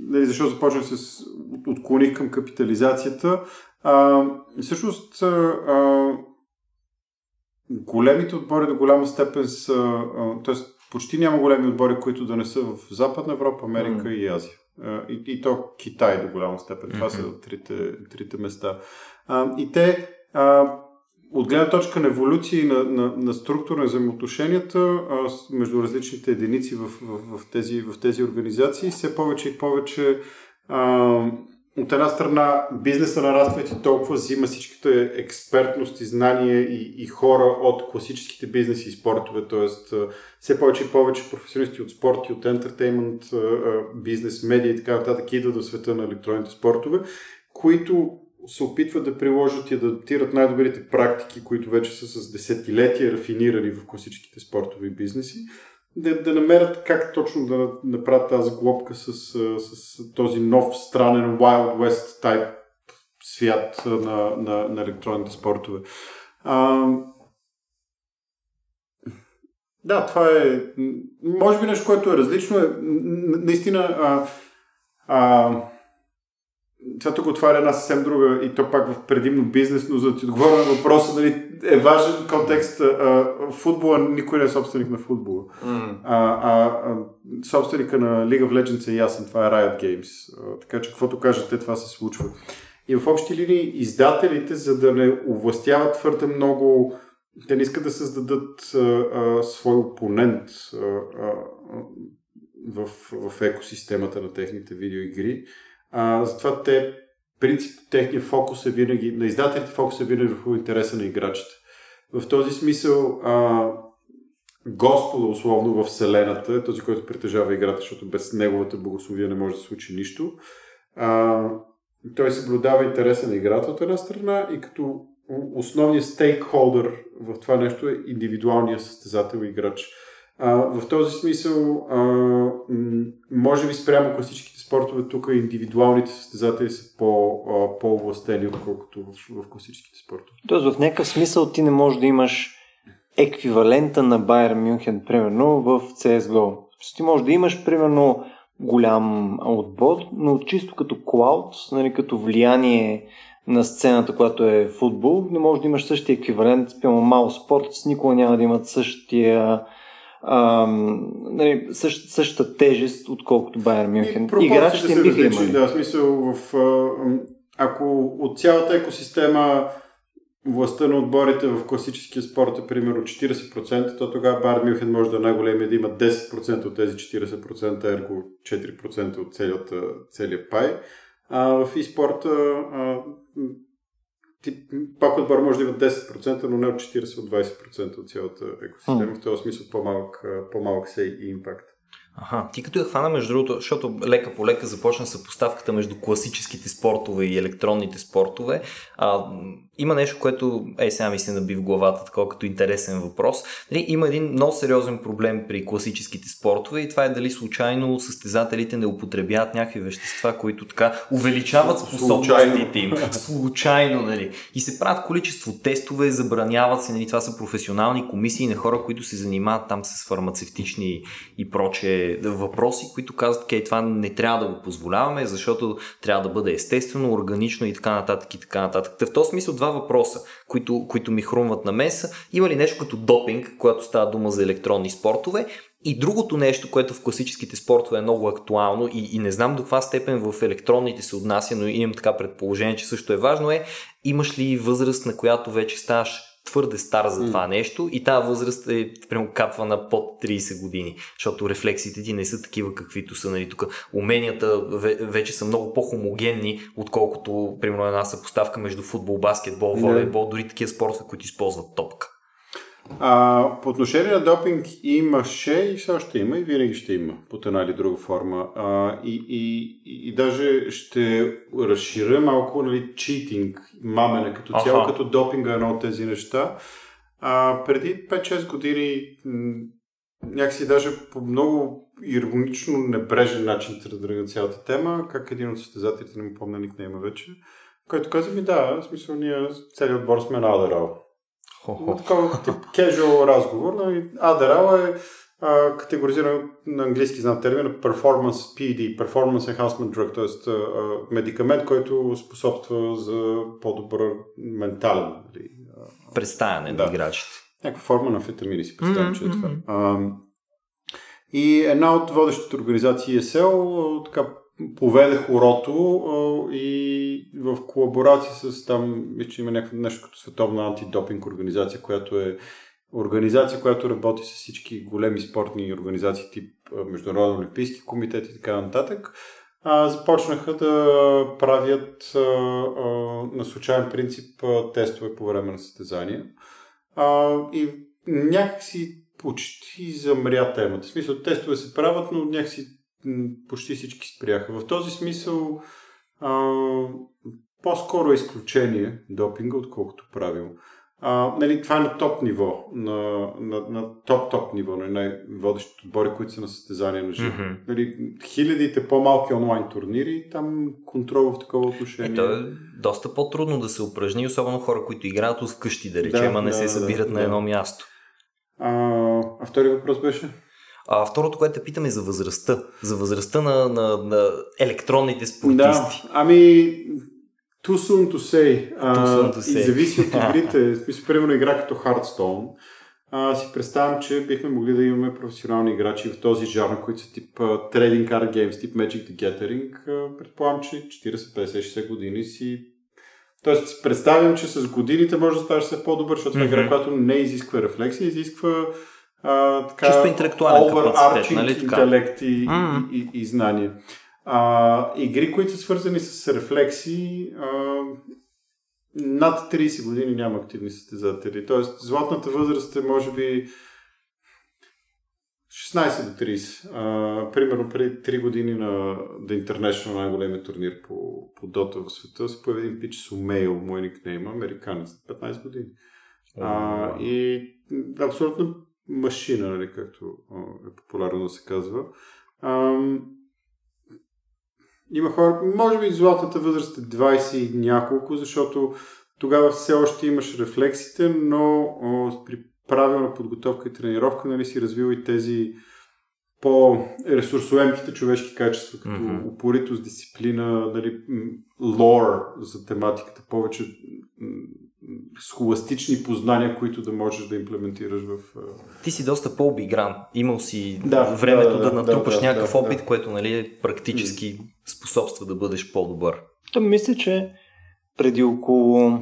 нали, защо започнах с отклоних към капитализацията, а, всъщност а, големите отбори до голяма степен са, т.е. почти няма големи отбори, които да не са в Западна Европа, Америка mm. и Азия. И, и то Китай до голяма степен. Това mm-hmm. са трите, трите места. А, и те, а, от гледна точка на еволюция и на, на, на структура на взаимоотношенията а, между различните единици в, в, в, тези, в тези организации, все повече и повече а, от една страна бизнеса нараства и толкова взима всичките експертност и знания и, и хора от класическите бизнеси и спортове, т.е. все повече и повече професионалисти от спорт и от ентертеймент, бизнес, медиа и така нататък идват в света на електронните спортове, които се опитват да приложат и да адаптират най-добрите практики, които вече са с десетилетия рафинирани в класическите спортове и бизнеси да, да намерят как точно да направят тази глобка с, с този нов странен Wild West type свят на, на, на електронните спортове. А, да, това е. Може би нещо, което е различно. Е, наистина. А, а, това тук отваря една съвсем друга и то пак в предимно бизнес, но за да ти отговоря на въпроса, нали, е важен контекст. А, футбола, никой не е собственик на футбола. Mm. А, а, а, собственика на League of Legends е ясен, това е Riot Games. А, така че каквото кажете, това се случва. И в общи линии издателите, за да не овластяват твърде много, те не искат да създадат а, а, свой опонент а, а, в, в екосистемата на техните видеоигри, а, затова те, принцип, техния фокус е винаги, на издателите фокус е винаги върху интереса на играчите. В този смисъл, а, Господа, условно, в Вселената е този, който притежава играта, защото без неговата благословия не може да се случи нищо. А, той съблюдава интереса на играта от една страна и като основният стейкхолдър в това нещо е индивидуалният състезател играч. А, в този смисъл, а, може би спрямо класическите спортове, тук индивидуалните състезатели са по, а, по-властени, отколкото в, в класическите спортове. Тоест в някакъв смисъл ти не можеш да имаш еквивалента на Байер Мюнхен, примерно, в CSGO. Ти можеш да имаш, примерно, голям отбор, но чисто като клауд, нали, като влияние на сцената, която е футбол, не можеш да имаш същия еквивалент, спрямо мал спорт, никога няма да имат същия нали, същ, същата тежест, отколкото Байер Мюнхен. Играчите им биха имали. Да, смисъл в, ако от цялата екосистема властта на отборите в класическия спорт е примерно 40%, то тогава Байер Мюнхен може да е най-големия да има 10% от тези 40%, ерго 4% от целият, целият пай. А в e-спорта пак отбор може да има 10%, но не от 40, от 20% от цялата екосистема. Mm. В този смисъл по-малък, по-малък се и импакт. Аха, ти като я хвана между другото, защото лека по лека започна съпоставката между класическите спортове и електронните спортове. А, има нещо, което е сега ми се наби в главата, такова като интересен въпрос. Дали, има един много сериозен проблем при класическите спортове и това е дали случайно състезателите не употребяват някакви вещества, които така увеличават способностите им. Случайно, нали. И се правят количество тестове, забраняват се, нали, това са професионални комисии на хора, които се занимават там с фармацевтични и проче въпроси, които казват, окей, това не трябва да го позволяваме, защото трябва да бъде естествено, органично и така нататък и така нататък. в този смисъл два въпроса, които, които ми хрумват на меса. Има ли нещо като допинг, когато става дума за електронни спортове? И другото нещо, което в класическите спортове е много актуално и, и не знам до каква степен в електронните се отнася, но имам така предположение, че също е важно е, имаш ли възраст, на която вече ставаш твърде стар за това mm. нещо и тази възраст е прямо капва на под 30 години, защото рефлексите ти не са такива каквито са. Нали, тук уменията вече са много по-хомогенни, отколкото примерно една съпоставка между футбол, баскетбол, волейбол, дори такива спортове, които използват топка. А, по отношение на допинг имаше и все още има и винаги ще има под една или друга форма. А, и, и, и, даже ще разширя малко нали, читинг, мамене като цяло, Аха. като допинга е едно от тези неща. А, преди 5-6 години някакси даже по много иронично небрежен начин тръгна цялата тема, как един от състезателите, не му помня никнейма вече, който каза ми да, в смисъл ние целият отбор сме на Адерал. Хо-хо. Такова тип casual разговор. Нали, Адерал е а, категоризиран на английски знам термина Performance PD, Performance Enhancement Drug, т.е. медикамент, който способства за по-добър ментален нали, представяне да. на играчите. Някаква форма на фетамини си представям, mm-hmm. че е това. А, и една от водещите организации ESL така поведе хорото и в колаборация с там, мисля, има някакво нещо като световна антидопинг организация, която е организация, която работи с всички големи спортни организации, тип Международен олимпийски комитет и така нататък, а, започнаха да правят а, а, на случайен принцип а, тестове по време на състезания. А, и някакси почти замря темата. В смисъл, тестове се правят, но някакси почти всички спряха. В този смисъл а, по-скоро е изключение допинга, отколкото правило. А, нали, това е на топ ниво, на, на, на топ-топ ниво, на най-водещите отбори, които са на състезания на живо. Mm-hmm. Нали, хилядите по-малки онлайн турнири, там контрол в такова отношение. Ето е доста по-трудно да се упражни, особено хора, които играят от вкъщи, да речем, да, а не да, се събират да, на едно да. място. А, а втори въпрос беше? А, второто, което те питаме е за възрастта. За възрастта на, на, на електронните спортисти. Да, ами too soon to say. Too soon to say. И зависи от [laughs] игрите. Смисъл, примерно игра като Hearthstone. А, си представям, че бихме могли да имаме професионални играчи в този жанр, които са тип uh, Trading Card Games, тип Magic the Gathering. Uh, предполагам, че 40, 50, 60 години си Тоест, представям, че с годините може да ставаш все по-добър, защото mm-hmm. игра, която не изисква рефлексия, изисква а, така, Чисто интелектуален капацитет, нали така? интелект и, mm-hmm. и, и, и знания. А, игри, които са свързани с рефлекси, а, над 30 години няма активни състезатели. Тоест, златната възраст е може би 16 до 30. А, примерно преди 3 години на The International, най-големия турнир по, по Dota в света, се появи един пич с Умейл, мой никнейм, американец, 15 години. А, и абсолютно машина, нали, както е популярно да се казва. Ам, има хора, може би златната възраст е 20 и няколко, защото тогава все още имаш рефлексите, но о, при правилна подготовка и тренировка нали, си развил и тези по-ресурсоемките човешки качества, като mm-hmm. упоритост, дисциплина, нали, лор за тематиката, повече схоластични познания, които да можеш да имплементираш в... Ти си доста по-обигран. Имал си да, времето да, да, да натрупаш да, някакъв да, опит, да. което нали, практически способства да бъдеш по-добър. Та мисля, че преди около...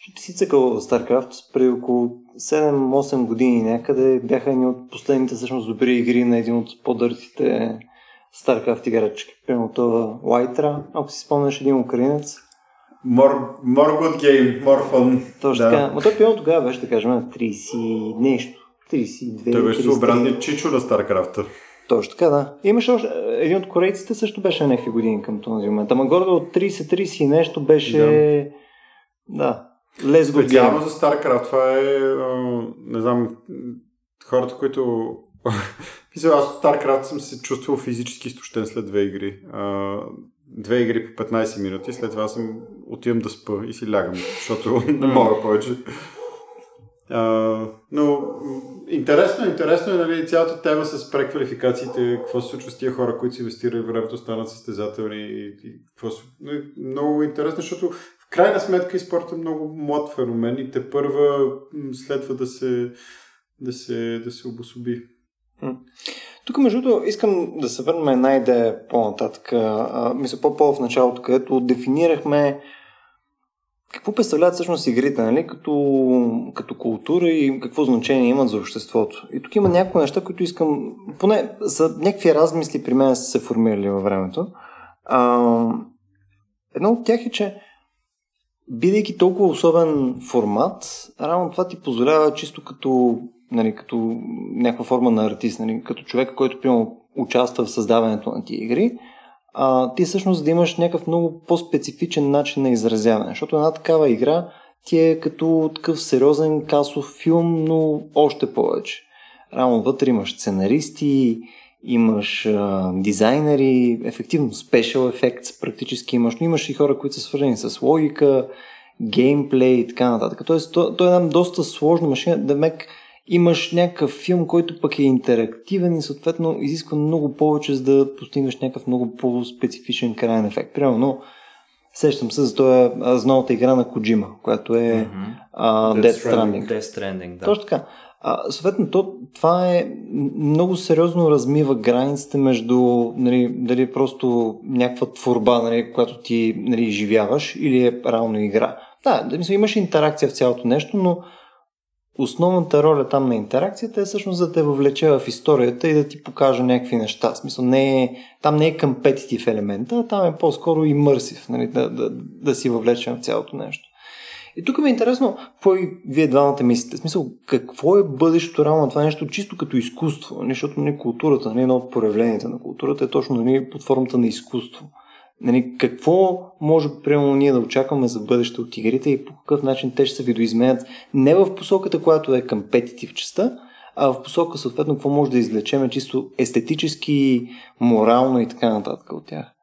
Ще си цъкал StarCraft, преди около 7-8 години някъде бяха едни от последните всъщност добри игри на един от по-дъртите StarCraft играчки. Примерно това Лайтра, ако си спомняш един украинец, More, more good game, more fun. Точно да. така. Но той пион тогава беше, да кажем, 30 нещо. 32. Той беше съобразният чичо на Старкрафта. Точно така, да. Имаше още, един от корейците също беше на някакви години към този момент. Ама горе от 30-30 и нещо беше... Да. да. Лес Специално за StarCraft. Това е... Не знам, хората, които... [laughs] Мисля, аз от StarCraft съм се чувствал физически изтощен след две игри. Две игри по 15 минути, след това съм отивам да спа и си лягам, защото [laughs] не мога повече. А, но интересно, интересно е нали, цялата тема с преквалификациите, какво се случва с тия хора, които си инвестирали времето, станат състезателни и, и какво се... Много интересно, защото в крайна сметка и спорта е много млад феномен и те първа следва да се, да се, да се обособи. Тук, между другото, искам да се върнем една идея по-нататък. мисля, по-по в началото, където дефинирахме какво представляват всъщност игрите, нали? като, като култура и какво значение имат за обществото. И тук има някои неща, които искам, поне за някакви размисли при мен са се формирали във времето. А, едно от тях е, че бидейки толкова особен формат, равно това ти позволява чисто като, нали, като някаква форма на артист, нали, като човек, който примерно участва в създаването на тия игри, а, ти всъщност да имаш някакъв много по-специфичен начин на изразяване. Защото една такава игра ти е като такъв сериозен касов филм, но още повече. Рано вътре имаш сценаристи, имаш а, дизайнери, ефективно special effects практически имаш, но имаш и хора, които са свързани с логика, геймплей и така нататък. Тоест, то, то е една доста сложна машина, да имаш някакъв филм, който пък е интерактивен и съответно изисква много повече, за да постигнеш някакъв много по-специфичен крайен ефект. Примерно, сещам се за това за новата игра на Коджима, която е mm-hmm. uh, Death, Stranding. Death Stranding, да. Точно така. А, съответно, то, това е много сериозно размива границите между нали, дали просто някаква творба, нали, която ти нали, живяваш или е реално игра. Да, да мисля, имаш интеракция в цялото нещо, но основната роля там на интеракцията е всъщност да те въвлече в историята и да ти покаже някакви неща. Смисъл, не е, там не е компетитив елемента, а там е по-скоро имърсив, нали, да, да, да си въвлечем в цялото нещо. И тук ми е интересно, какво и вие двамата мислите. В смисъл, какво е бъдещето реално на това нещо, чисто като изкуство? Нали, защото не културата, не едно от проявленията на културата е точно нали, под формата на изкуство. Нали, какво може, примерно, ние да очакваме за бъдеще от игрите и по какъв начин те ще се видоизменят не в посоката, която е компетитив частта, а в посока, съответно, какво може да извлечеме чисто естетически, морално и така нататък от тях.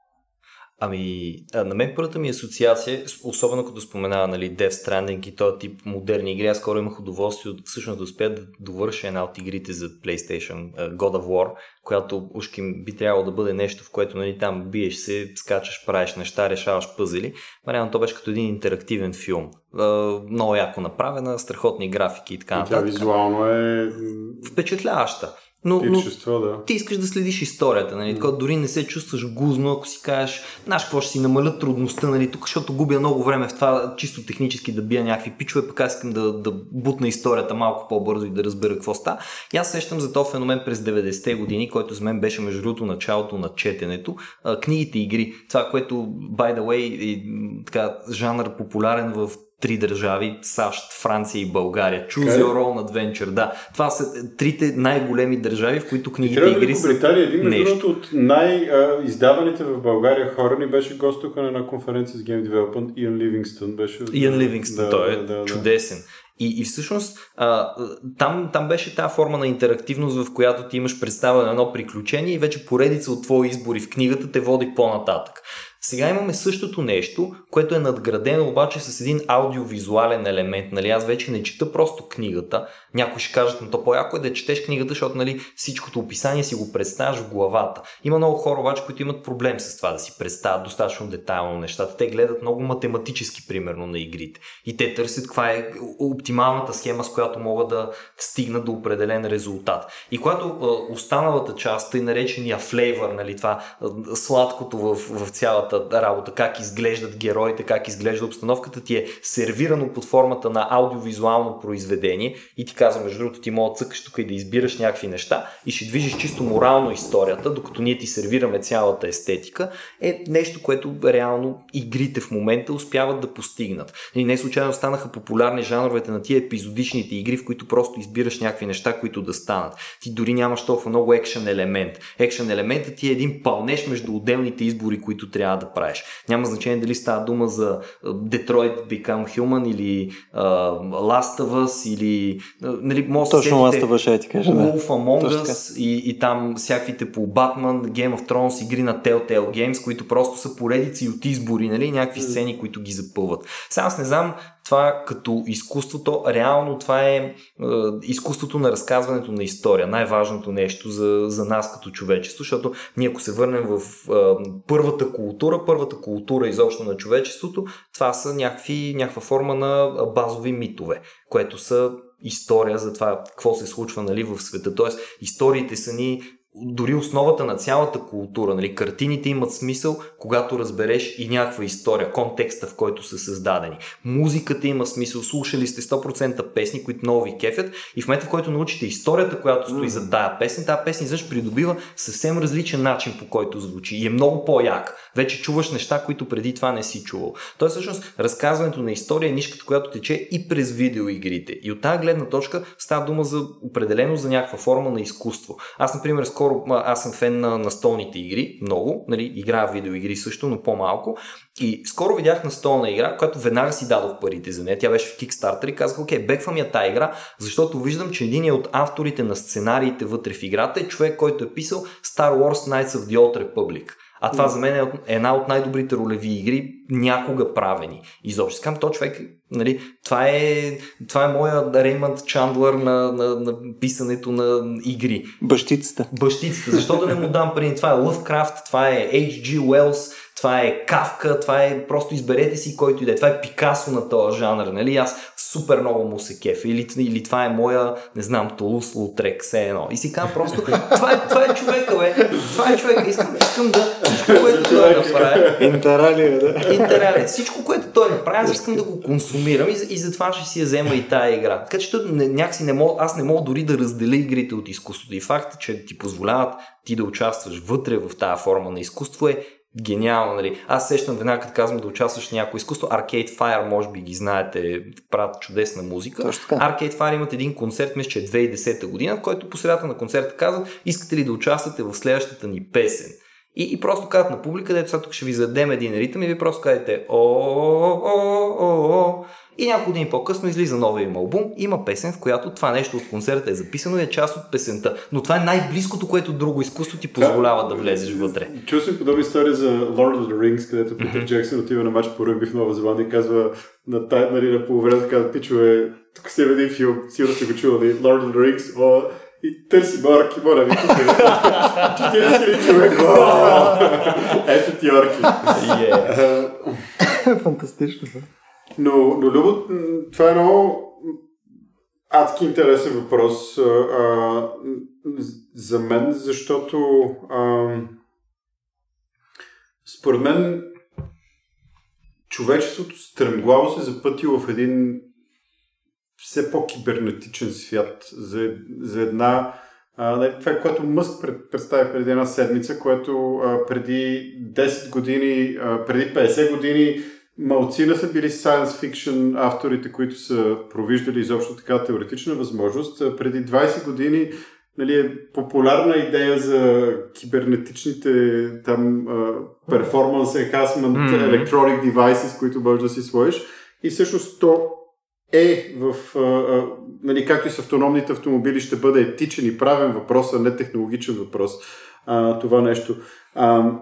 Ами, на мен първата ми асоциация, особено като споменава нали, Death Stranding и този тип модерни игри, аз скоро имах удоволствие от всъщност да успея да довърша една от игрите за PlayStation, God of War, която ушки би трябвало да бъде нещо, в което нали, там биеш се, скачаш, правиш неща, решаваш пъзели. Мариано то беше като един интерактивен филм. Много яко направена, страхотни графики и така нататък. Тя визуално е... Впечатляваща. Но, но да. ти искаш да следиш историята, нали? Mm. дори не се чувстваш гузно, ако си кажеш, знаеш какво ще си намаля трудността, нали? Тук, защото губя много време в това чисто технически да бия някакви пичове, пък аз искам да, да бутна историята малко по-бързо и да разбера какво ста. И аз сещам за този феномен през 90-те години, който за мен беше между другото началото на четенето. А, книгите игри, това, което, by the way, е така, жанр популярен в три държави САЩ, Франция и България. Choose Your Own Adventure. Да, това са трите най-големи държави, в които книгите и игри са един нещо. от най-издаваните в България хора ни беше гост тук на една конференция с Game Development. Иан Ливингстън беше. Иан Ливингстън, да, той е да, да, чудесен. И, и всъщност а, там, там беше тази форма на интерактивност, в която ти имаш представа на едно приключение и вече поредица от твои избори в книгата те води по-нататък. Сега имаме същото нещо, което е надградено обаче с един аудиовизуален елемент. Нали, аз вече не чета просто книгата. Някой ще кажат, но то по-яко е да четеш книгата, защото нали, всичкото описание си го представяш в главата. Има много хора обаче, които имат проблем с това да си представят достатъчно детайлно нещата. Те гледат много математически, примерно, на игрите. И те търсят каква е оптималната схема, с която могат да стигнат до определен резултат. И когато останалата част, тъй наречения флейвър, нали, това сладкото в, в цялата цялата работа, как изглеждат героите, как изглежда обстановката, ти е сервирано под формата на аудиовизуално произведение и ти казва, между другото, ти мога да цъкаш тук и да избираш някакви неща и ще движиш чисто морално историята, докато ние ти сервираме цялата естетика, е нещо, което реално игрите в момента успяват да постигнат. И не случайно станаха популярни жанровете на тия епизодичните игри, в които просто избираш някакви неща, които да станат. Ти дори нямаш толкова много екшен елемент. Екшен елементът ти е един пълнеш между отделните избори, които трябва да правиш. Няма значение дали става дума за Detroit Become Human или uh, Last of Us или uh, нали, може Точно Last of Us ще ти кажа. Wolf Among Us и, и там всякаквите по Batman, Game of Thrones, игри на Telltale Games, които просто са поредици от избори, нали, някакви сцени, които ги запълват. Сега аз не знам това като изкуството, реално това е, е изкуството на разказването на история, най-важното нещо за, за нас като човечество, защото ние ако се върнем в е, първата култура, първата култура изобщо на човечеството, това са някакви, някаква форма на базови митове, което са история за това какво се случва нали, в света. Тоест, историите са ни дори основата на цялата култура. Нали? Картините имат смисъл, когато разбереш и някаква история, контекста, в който са създадени. Музиката има смисъл. Слушали сте 100% песни, които много ви кефят и в момента, в който научите историята, която стои за тая песен, тази песен изобщо придобива съвсем различен начин, по който звучи и е много по-як. Вече чуваш неща, които преди това не си чувал. Тоест, всъщност, разказването на история е нишката, която тече и през видеоигрите. И от тази гледна точка става дума за определено за някаква форма на изкуство. Аз, например, скоро аз съм фен на настолните игри, много, нали, играя видеоигри също, но по-малко. И скоро видях настолна игра, която веднага си дадох парите за нея. Тя беше в Kickstarter и казах, окей, беквам я тази игра, защото виждам, че един от авторите на сценариите вътре в играта е човек, който е писал Star Wars Knights of the Old Republic. А това за мен е една от най-добрите ролеви игри, някога правени. Изобщо. Скам, то човек, нали, това е, това е моя Реймънд Чандлър на, на, на писането на игри. Бащицата. Бащицата. Защо да не му дам преди? Това е Lovecraft, това е H.G. Wells, това е Кавка, това е просто изберете си който иде. Това е Пикасо на този жанр, нали? Аз супер много му се кефа. Или, или това е моя, не знам, Тулус Лутрек, все едно. И си казвам просто, това е, това е човека, бе. Това е човека. Искам, искам да, всичко, което той направи. Интералия, да. Интералия. Всичко, което той направи, аз искам да го консумирам и, и затова ще си я взема и тая игра. Така че някакси не мога, аз не мога дори да разделя игрите от изкуството. И факт, че ти позволяват ти да участваш вътре в тази форма на изкуство е гениално, нали? Аз сещам веднага, като казвам да участваш в някое изкуство. Arcade Fire, може би ги знаете, правят чудесна музика. Arcade Fire имат един концерт, мисля, че е 2010 година, в който по средата на концерта казват, искате ли да участвате в следващата ни песен? И, и просто казват на публика, дето сега тук ще ви зададем един ритъм и ви просто кажете о, о, о, о, о, и няколко дни по-късно излиза новия им албум. Има песен, в която това нещо от концерта е записано и е част от песента. Но това е най-близкото, което друго изкуство ти позволява да влезеш вътре. Чул съм подобна история за Lord of the Rings, където Питър mm-hmm. Джексън отива на матч по ръгби в Нова Зеландия и казва на, тай, нали, на полувремето, казва, пичове, тук сте един филм, сигурно сте го чували, Lord of the Rings, о, и търси Борки, моля ви, тук е [laughs] 40 човек. Ето ти орки. Фантастично. Но, но Любо, това е много адски интересен въпрос а, за мен, защото а, според мен човечеството стремглаво се запътило в един все по-кибернетичен свят за, за една а, това е което Мъск пред, представи преди една седмица, което а, преди 10 години, а, преди 50 години Малцина са били science fiction авторите, които са провиждали изобщо така теоретична възможност. Преди 20 години нали, е популярна идея за кибернетичните там uh, performance enhancement mm-hmm. electronic devices, които можеш да си сложиш. И всъщност то е в, uh, uh, нали, както и с автономните автомобили, ще бъде етичен и правен въпрос, а не технологичен въпрос. Uh, това нещо. Uh,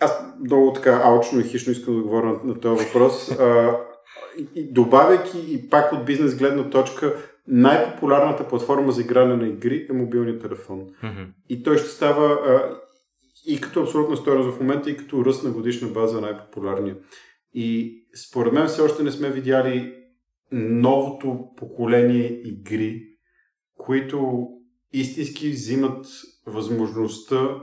аз много така алчно и хищно искам да говоря на, на този въпрос. А, и, добавяйки и пак от бизнес гледна точка, най-популярната платформа за игране на игри е мобилният телефон. Mm-hmm. И той ще става а, и като абсолютна стоеност в момента, и като ръст на годишна база най-популярния. И според мен все още не сме видяли новото поколение игри, които истински взимат възможността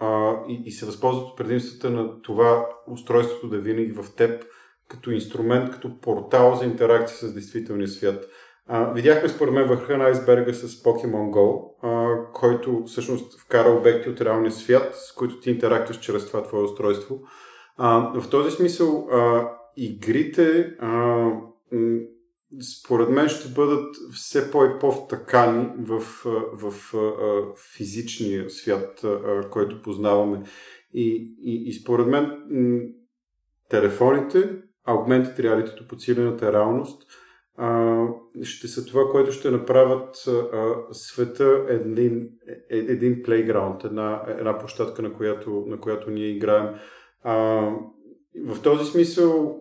а, и, и се възползват от предимствата на това устройството да е винаги в теб като инструмент, като портал за интеракция с действителния свят. А, видяхме според мен върха на айсберга с Pokemon Go, а, който всъщност вкара обекти от реалния свят, с които ти интерактуваш чрез това твое устройство. А, в този смисъл а, игрите а, според мен ще бъдат все по- и по-втакани в, в, в физичния свят, който познаваме. И, и, и според мен телефоните, augmented reality, подсилената реалност, ще са това, което ще направят света един, е, един плейграунд, една, една площадка, на която, на която ние играем. в този смисъл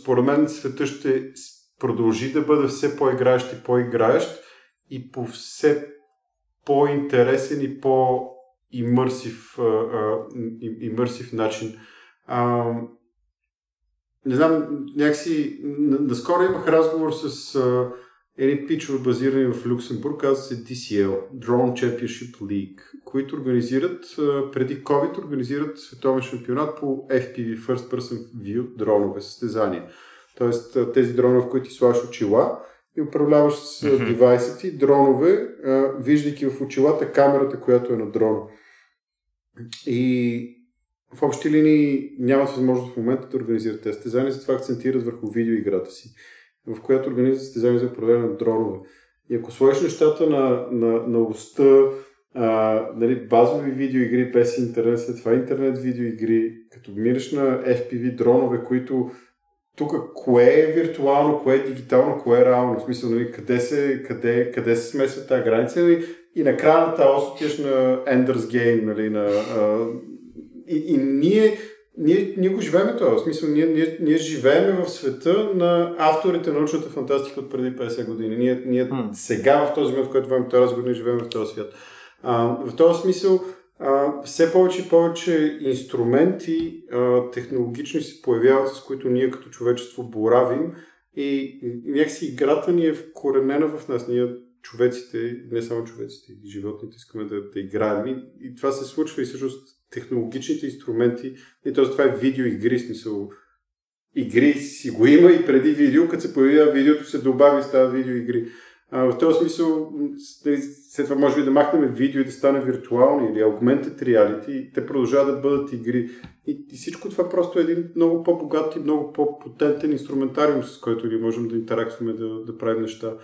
според мен света ще продължи да бъде все по-играещ и по-играещ и по все по-интересен и по-имърсив имърсив начин. А, не знам, някакси, наскоро имах разговор с а, едни пичове базирани в Люксембург, казва се DCL, Drone Championship League, които организират, преди COVID, организират световен шампионат по FPV, First Person View, дронове, състезания. Тоест тези дронове, в които ти слагаш очила и управляваш с mm-hmm. девайса ти, дронове, виждайки в очилата камерата, която е на дрона. И в общи линии нямат възможност в момента да организират тези състезания, затова акцентират върху видеоиграта си, в която организират състезания за управление на дронове. И ако сложиш нещата на, на, на уста, а, нали, базови видеоигри без интернет, след това интернет видеоигри, като мириш на FPV дронове, които тук кое е виртуално, кое е дигитално, кое е реално. В смисъл, нали, къде, се, къде, къде се смесва тази граница нали, и на края на тази отиваш на Ender's Game, нали, на, а, и, и ние, ние, ние го живеем това. В смисъл, ние, ние, ние живееме в света на авторите на научната фантастика от преди 50 години. Ние, ние hmm. сега, в този момент, в който водим този разговор, ние живеем в този свят. А, в този смисъл, а, все повече и повече инструменти а, технологични се появяват, с които ние като човечество боравим и някакси играта ни е вкоренена в нас. Ние човеците, не само човеците, и животните искаме да, да играем. И, и това се случва и всъщност технологичните инструменти, и т.е. това е видеоигри, смисъл игри си го има и преди видео, като се появява видеото, се добави става видеоигри. А, в този смисъл, нали, след това може би да махнем видео и да стане виртуални или augmented reality, и те продължават да бъдат игри. И, и всичко това просто е един много по-богат и много по-потентен инструментариум, с който ние можем да интерактуваме, да, да правим неща.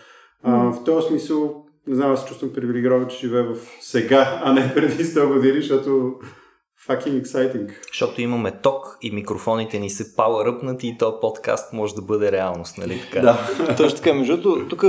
А, в този смисъл, не знам, аз се чувствам привилегирован, че живея в сега, а не преди 100 години, защото fucking exciting. Защото имаме ток и микрофоните ни се power и то подкаст може да бъде реалност, нали така? Да, [laughs] точно така. Между другото, тук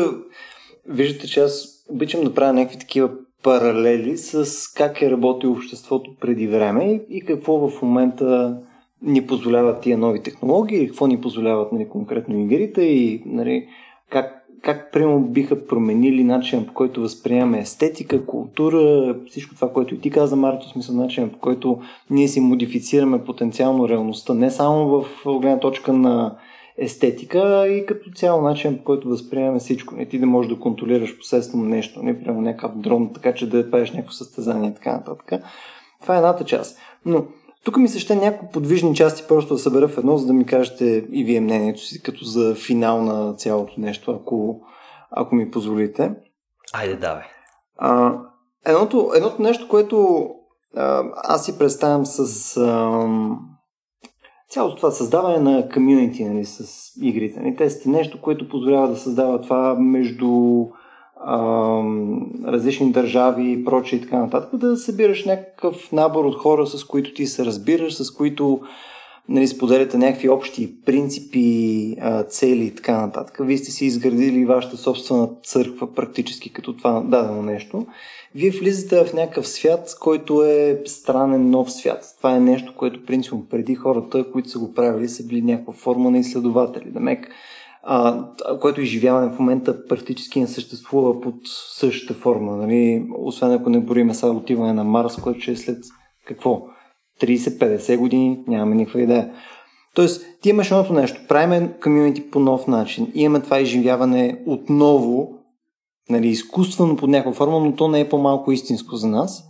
виждате, че аз обичам да правя някакви такива паралели с как е работил обществото преди време и какво в момента ни позволяват тия нови технологии, какво ни позволяват нали, конкретно игрите и нали, как, как прямо биха променили начина по който възприемаме естетика, култура, всичко това, което и ти каза, Марто, смисъл начина по който ние си модифицираме потенциално реалността, не само в гледна точка на естетика и като цяло начин, по който възприемаме всичко. Не ти да можеш да контролираш посредством нещо, не прямо някакъв дрон, така че да правиш някакво състезание и така нататък. Това е едната част. Но тук ми се ще някои подвижни части просто да събера в едно, за да ми кажете и вие мнението си, като за финал на цялото нещо, ако, ако ми позволите. Айде, давай. А, едното, едното нещо, което а, аз си представям с а, цялото това създаване на комьюнити нали, с игрите. Нали, те са нещо, което позволява да създава това между различни държави и прочее и така нататък, да събираш някакъв набор от хора, с които ти се разбираш, с които нали, споделяте някакви общи принципи, цели и така нататък. Вие сте си изградили вашата собствена църква практически като това дадено нещо. Вие влизате в някакъв свят, който е странен нов свят. Това е нещо, което принципно преди хората, които са го правили, са били някаква форма на изследователи. Да мек, а, което изживяване в момента практически не съществува под същата форма. Нали? Освен ако не бориме сега отиване на Марс, което ще е след какво? 30-50 години, нямаме никаква идея. Тоест, ти имаш едното нещо, правиме комьюнити по нов начин, имаме това изживяване отново, нали, изкуствено под някаква форма, но то не е по-малко истинско за нас.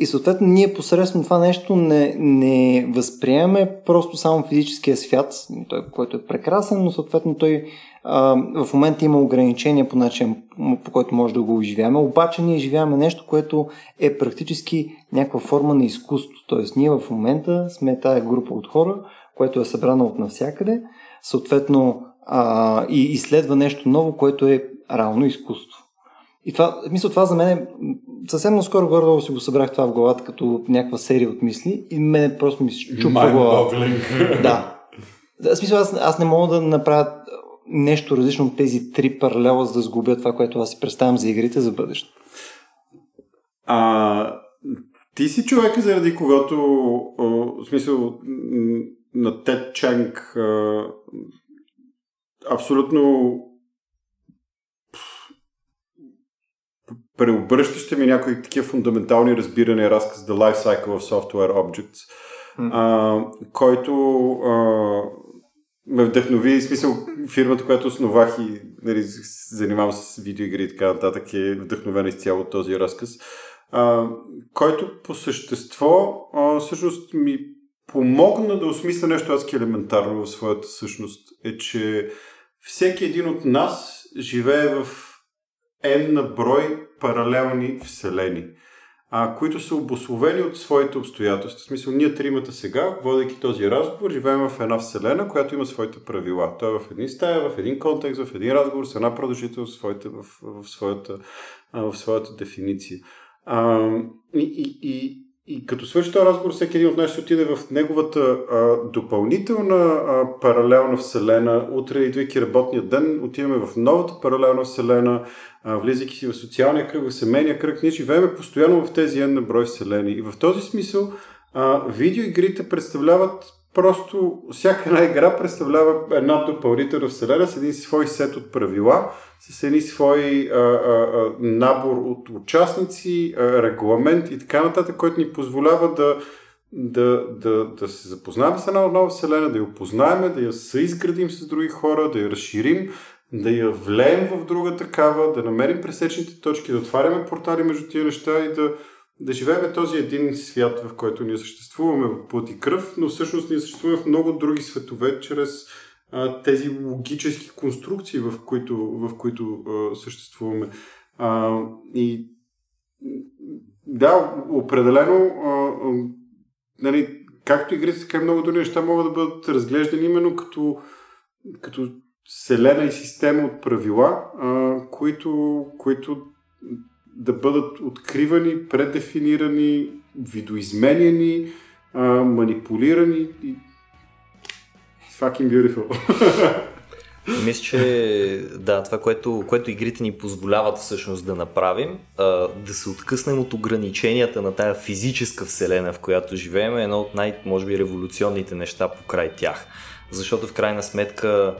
И съответно ние посредством това нещо не, не възприемаме просто само физическия свят, той, който е прекрасен, но съответно той а, в момента има ограничения по начин, по който може да го изживяваме, обаче ние изживяваме нещо, което е практически някаква форма на изкуство. Тоест ние в момента сме тая група от хора, което е събрана от навсякъде, съответно а, и изследва нещо ново, което е равно изкуство. И това, мисля, това за мен е, съвсем наскоро горе си го събрах това в главата като някаква серия от мисли и мен просто ми се чупва главата. Да. В смисъл, аз, аз не мога да направя нещо различно от тези три паралела, за да сгубя това, което аз си представям за игрите за бъдеще. А, ти си човека, заради когато, в смисъл, на Тед Чанг абсолютно преобръщаща ми някои такива фундаментални разбирания разказ The Life Cycle of Software Objects, mm. а, който а, ме вдъхнови, в смисъл фирмата, която основах и нали, занимавам с видеоигри и така нататък е вдъхновена изцяло от този разказ, а, който по същество а, всъщност ми помогна да осмисля нещо адски елементарно в своята същност. Е, че всеки един от нас живее в N на брой паралелни вселени, а, които са обословени от своите обстоятелства. В смисъл, ние тримата сега, водейки този разговор, живеем в една вселена, която има своите правила. Той е в един стая, в един контекст, в един разговор, с една продължителност в, в, в, своята, в своята дефиниция. А, и, и, и като свърши този разговор, всеки един от нас ще отиде в неговата а, допълнителна а, паралелна вселена. Утре, идвайки работния ден, отиваме в новата паралелна вселена, а, влизайки си в социалния кръг, в семейния кръг. Ние живеем постоянно в тези една брой вселени. И в този смисъл а, видеоигрите представляват просто всяка една игра представлява една допълнителна вселена с един свой сет от правила, с едни свои а, а, а, набор от участници, а, регламент и така нататък, който ни позволява да, да, да, да се запознаем с една нова вселена, да я опознаем, да я съизградим с други хора, да я разширим, да я влеем в друга такава, да намерим пресечните точки, да отваряме портали между тия неща и да, да живеем този един свят, в който ние съществуваме в плът и кръв, но всъщност ние съществуваме в много други светове, чрез а, тези логически конструкции, в които, в които а, съществуваме. А, и да, определено а, нали, както игрите, така и много други неща могат да бъдат разглеждани именно като, като вселена и система от правила, а, които, които да бъдат откривани, предефинирани, видоизменяни, а, манипулирани и fucking beautiful. [laughs] Мисля, че да, това, което, което игрите ни позволяват всъщност да направим, а, да се откъснем от ограниченията на тая физическа вселена, в която живеем, е едно от най, може би, революционните неща по край тях защото в крайна сметка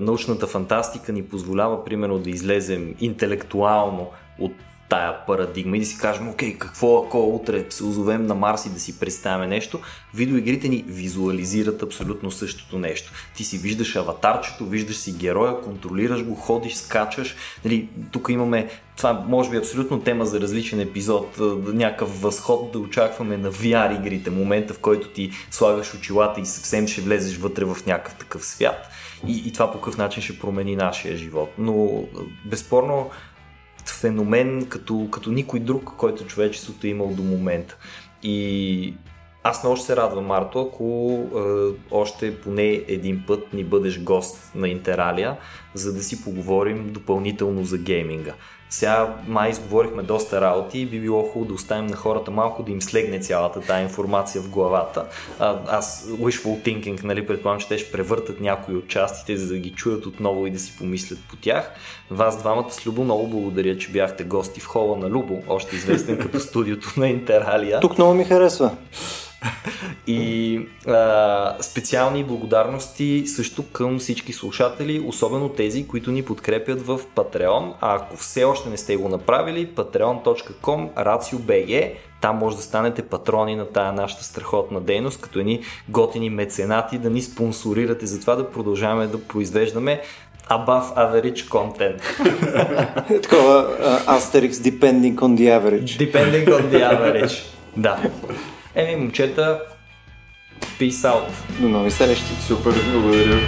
научната фантастика ни позволява примерно да излезем интелектуално от тая парадигма и да си кажем, окей, какво ако утре се озовем на Марс и да си представяме нещо, видеоигрите ни визуализират абсолютно същото нещо. Ти си виждаш аватарчето, виждаш си героя, контролираш го, ходиш, скачаш. Нали, тук имаме, това може би е абсолютно тема за различен епизод, някакъв възход да очакваме на VR игрите, момента в който ти слагаш очилата и съвсем ще влезеш вътре в някакъв такъв свят. И, и това по какъв начин ще промени нашия живот. Но безспорно феномен като, като никой друг, който човечеството е имал до момента. И аз много ще се радвам, Марто, ако е, още поне един път ни бъдеш гост на Интералия, за да си поговорим допълнително за гейминга. Сега май изговорихме доста работи и би било хубаво да оставим на хората малко да им слегне цялата тази информация в главата. А, аз wishful thinking, нали, предполагам, че те ще превъртат някои от частите, за да ги чуят отново и да си помислят по тях. Вас двамата с Любо много благодаря, че бяхте гости в хола на Любо, още известен като студиото на Интералия. Тук много ми харесва. И а, специални благодарности също към всички слушатели, особено тези, които ни подкрепят в Patreon. А ако все още не сте го направили, patreon.com RACIO.BG там може да станете патрони на тая нашата страхотна дейност, като едни готини меценати, да ни спонсорирате за това да продължаваме да произвеждаме above average content. [laughs] Такова uh, Asterix depending on the average. Depending on the average. Да. Еми, момчета, peace out. До нови срещи. Супер, благодаря.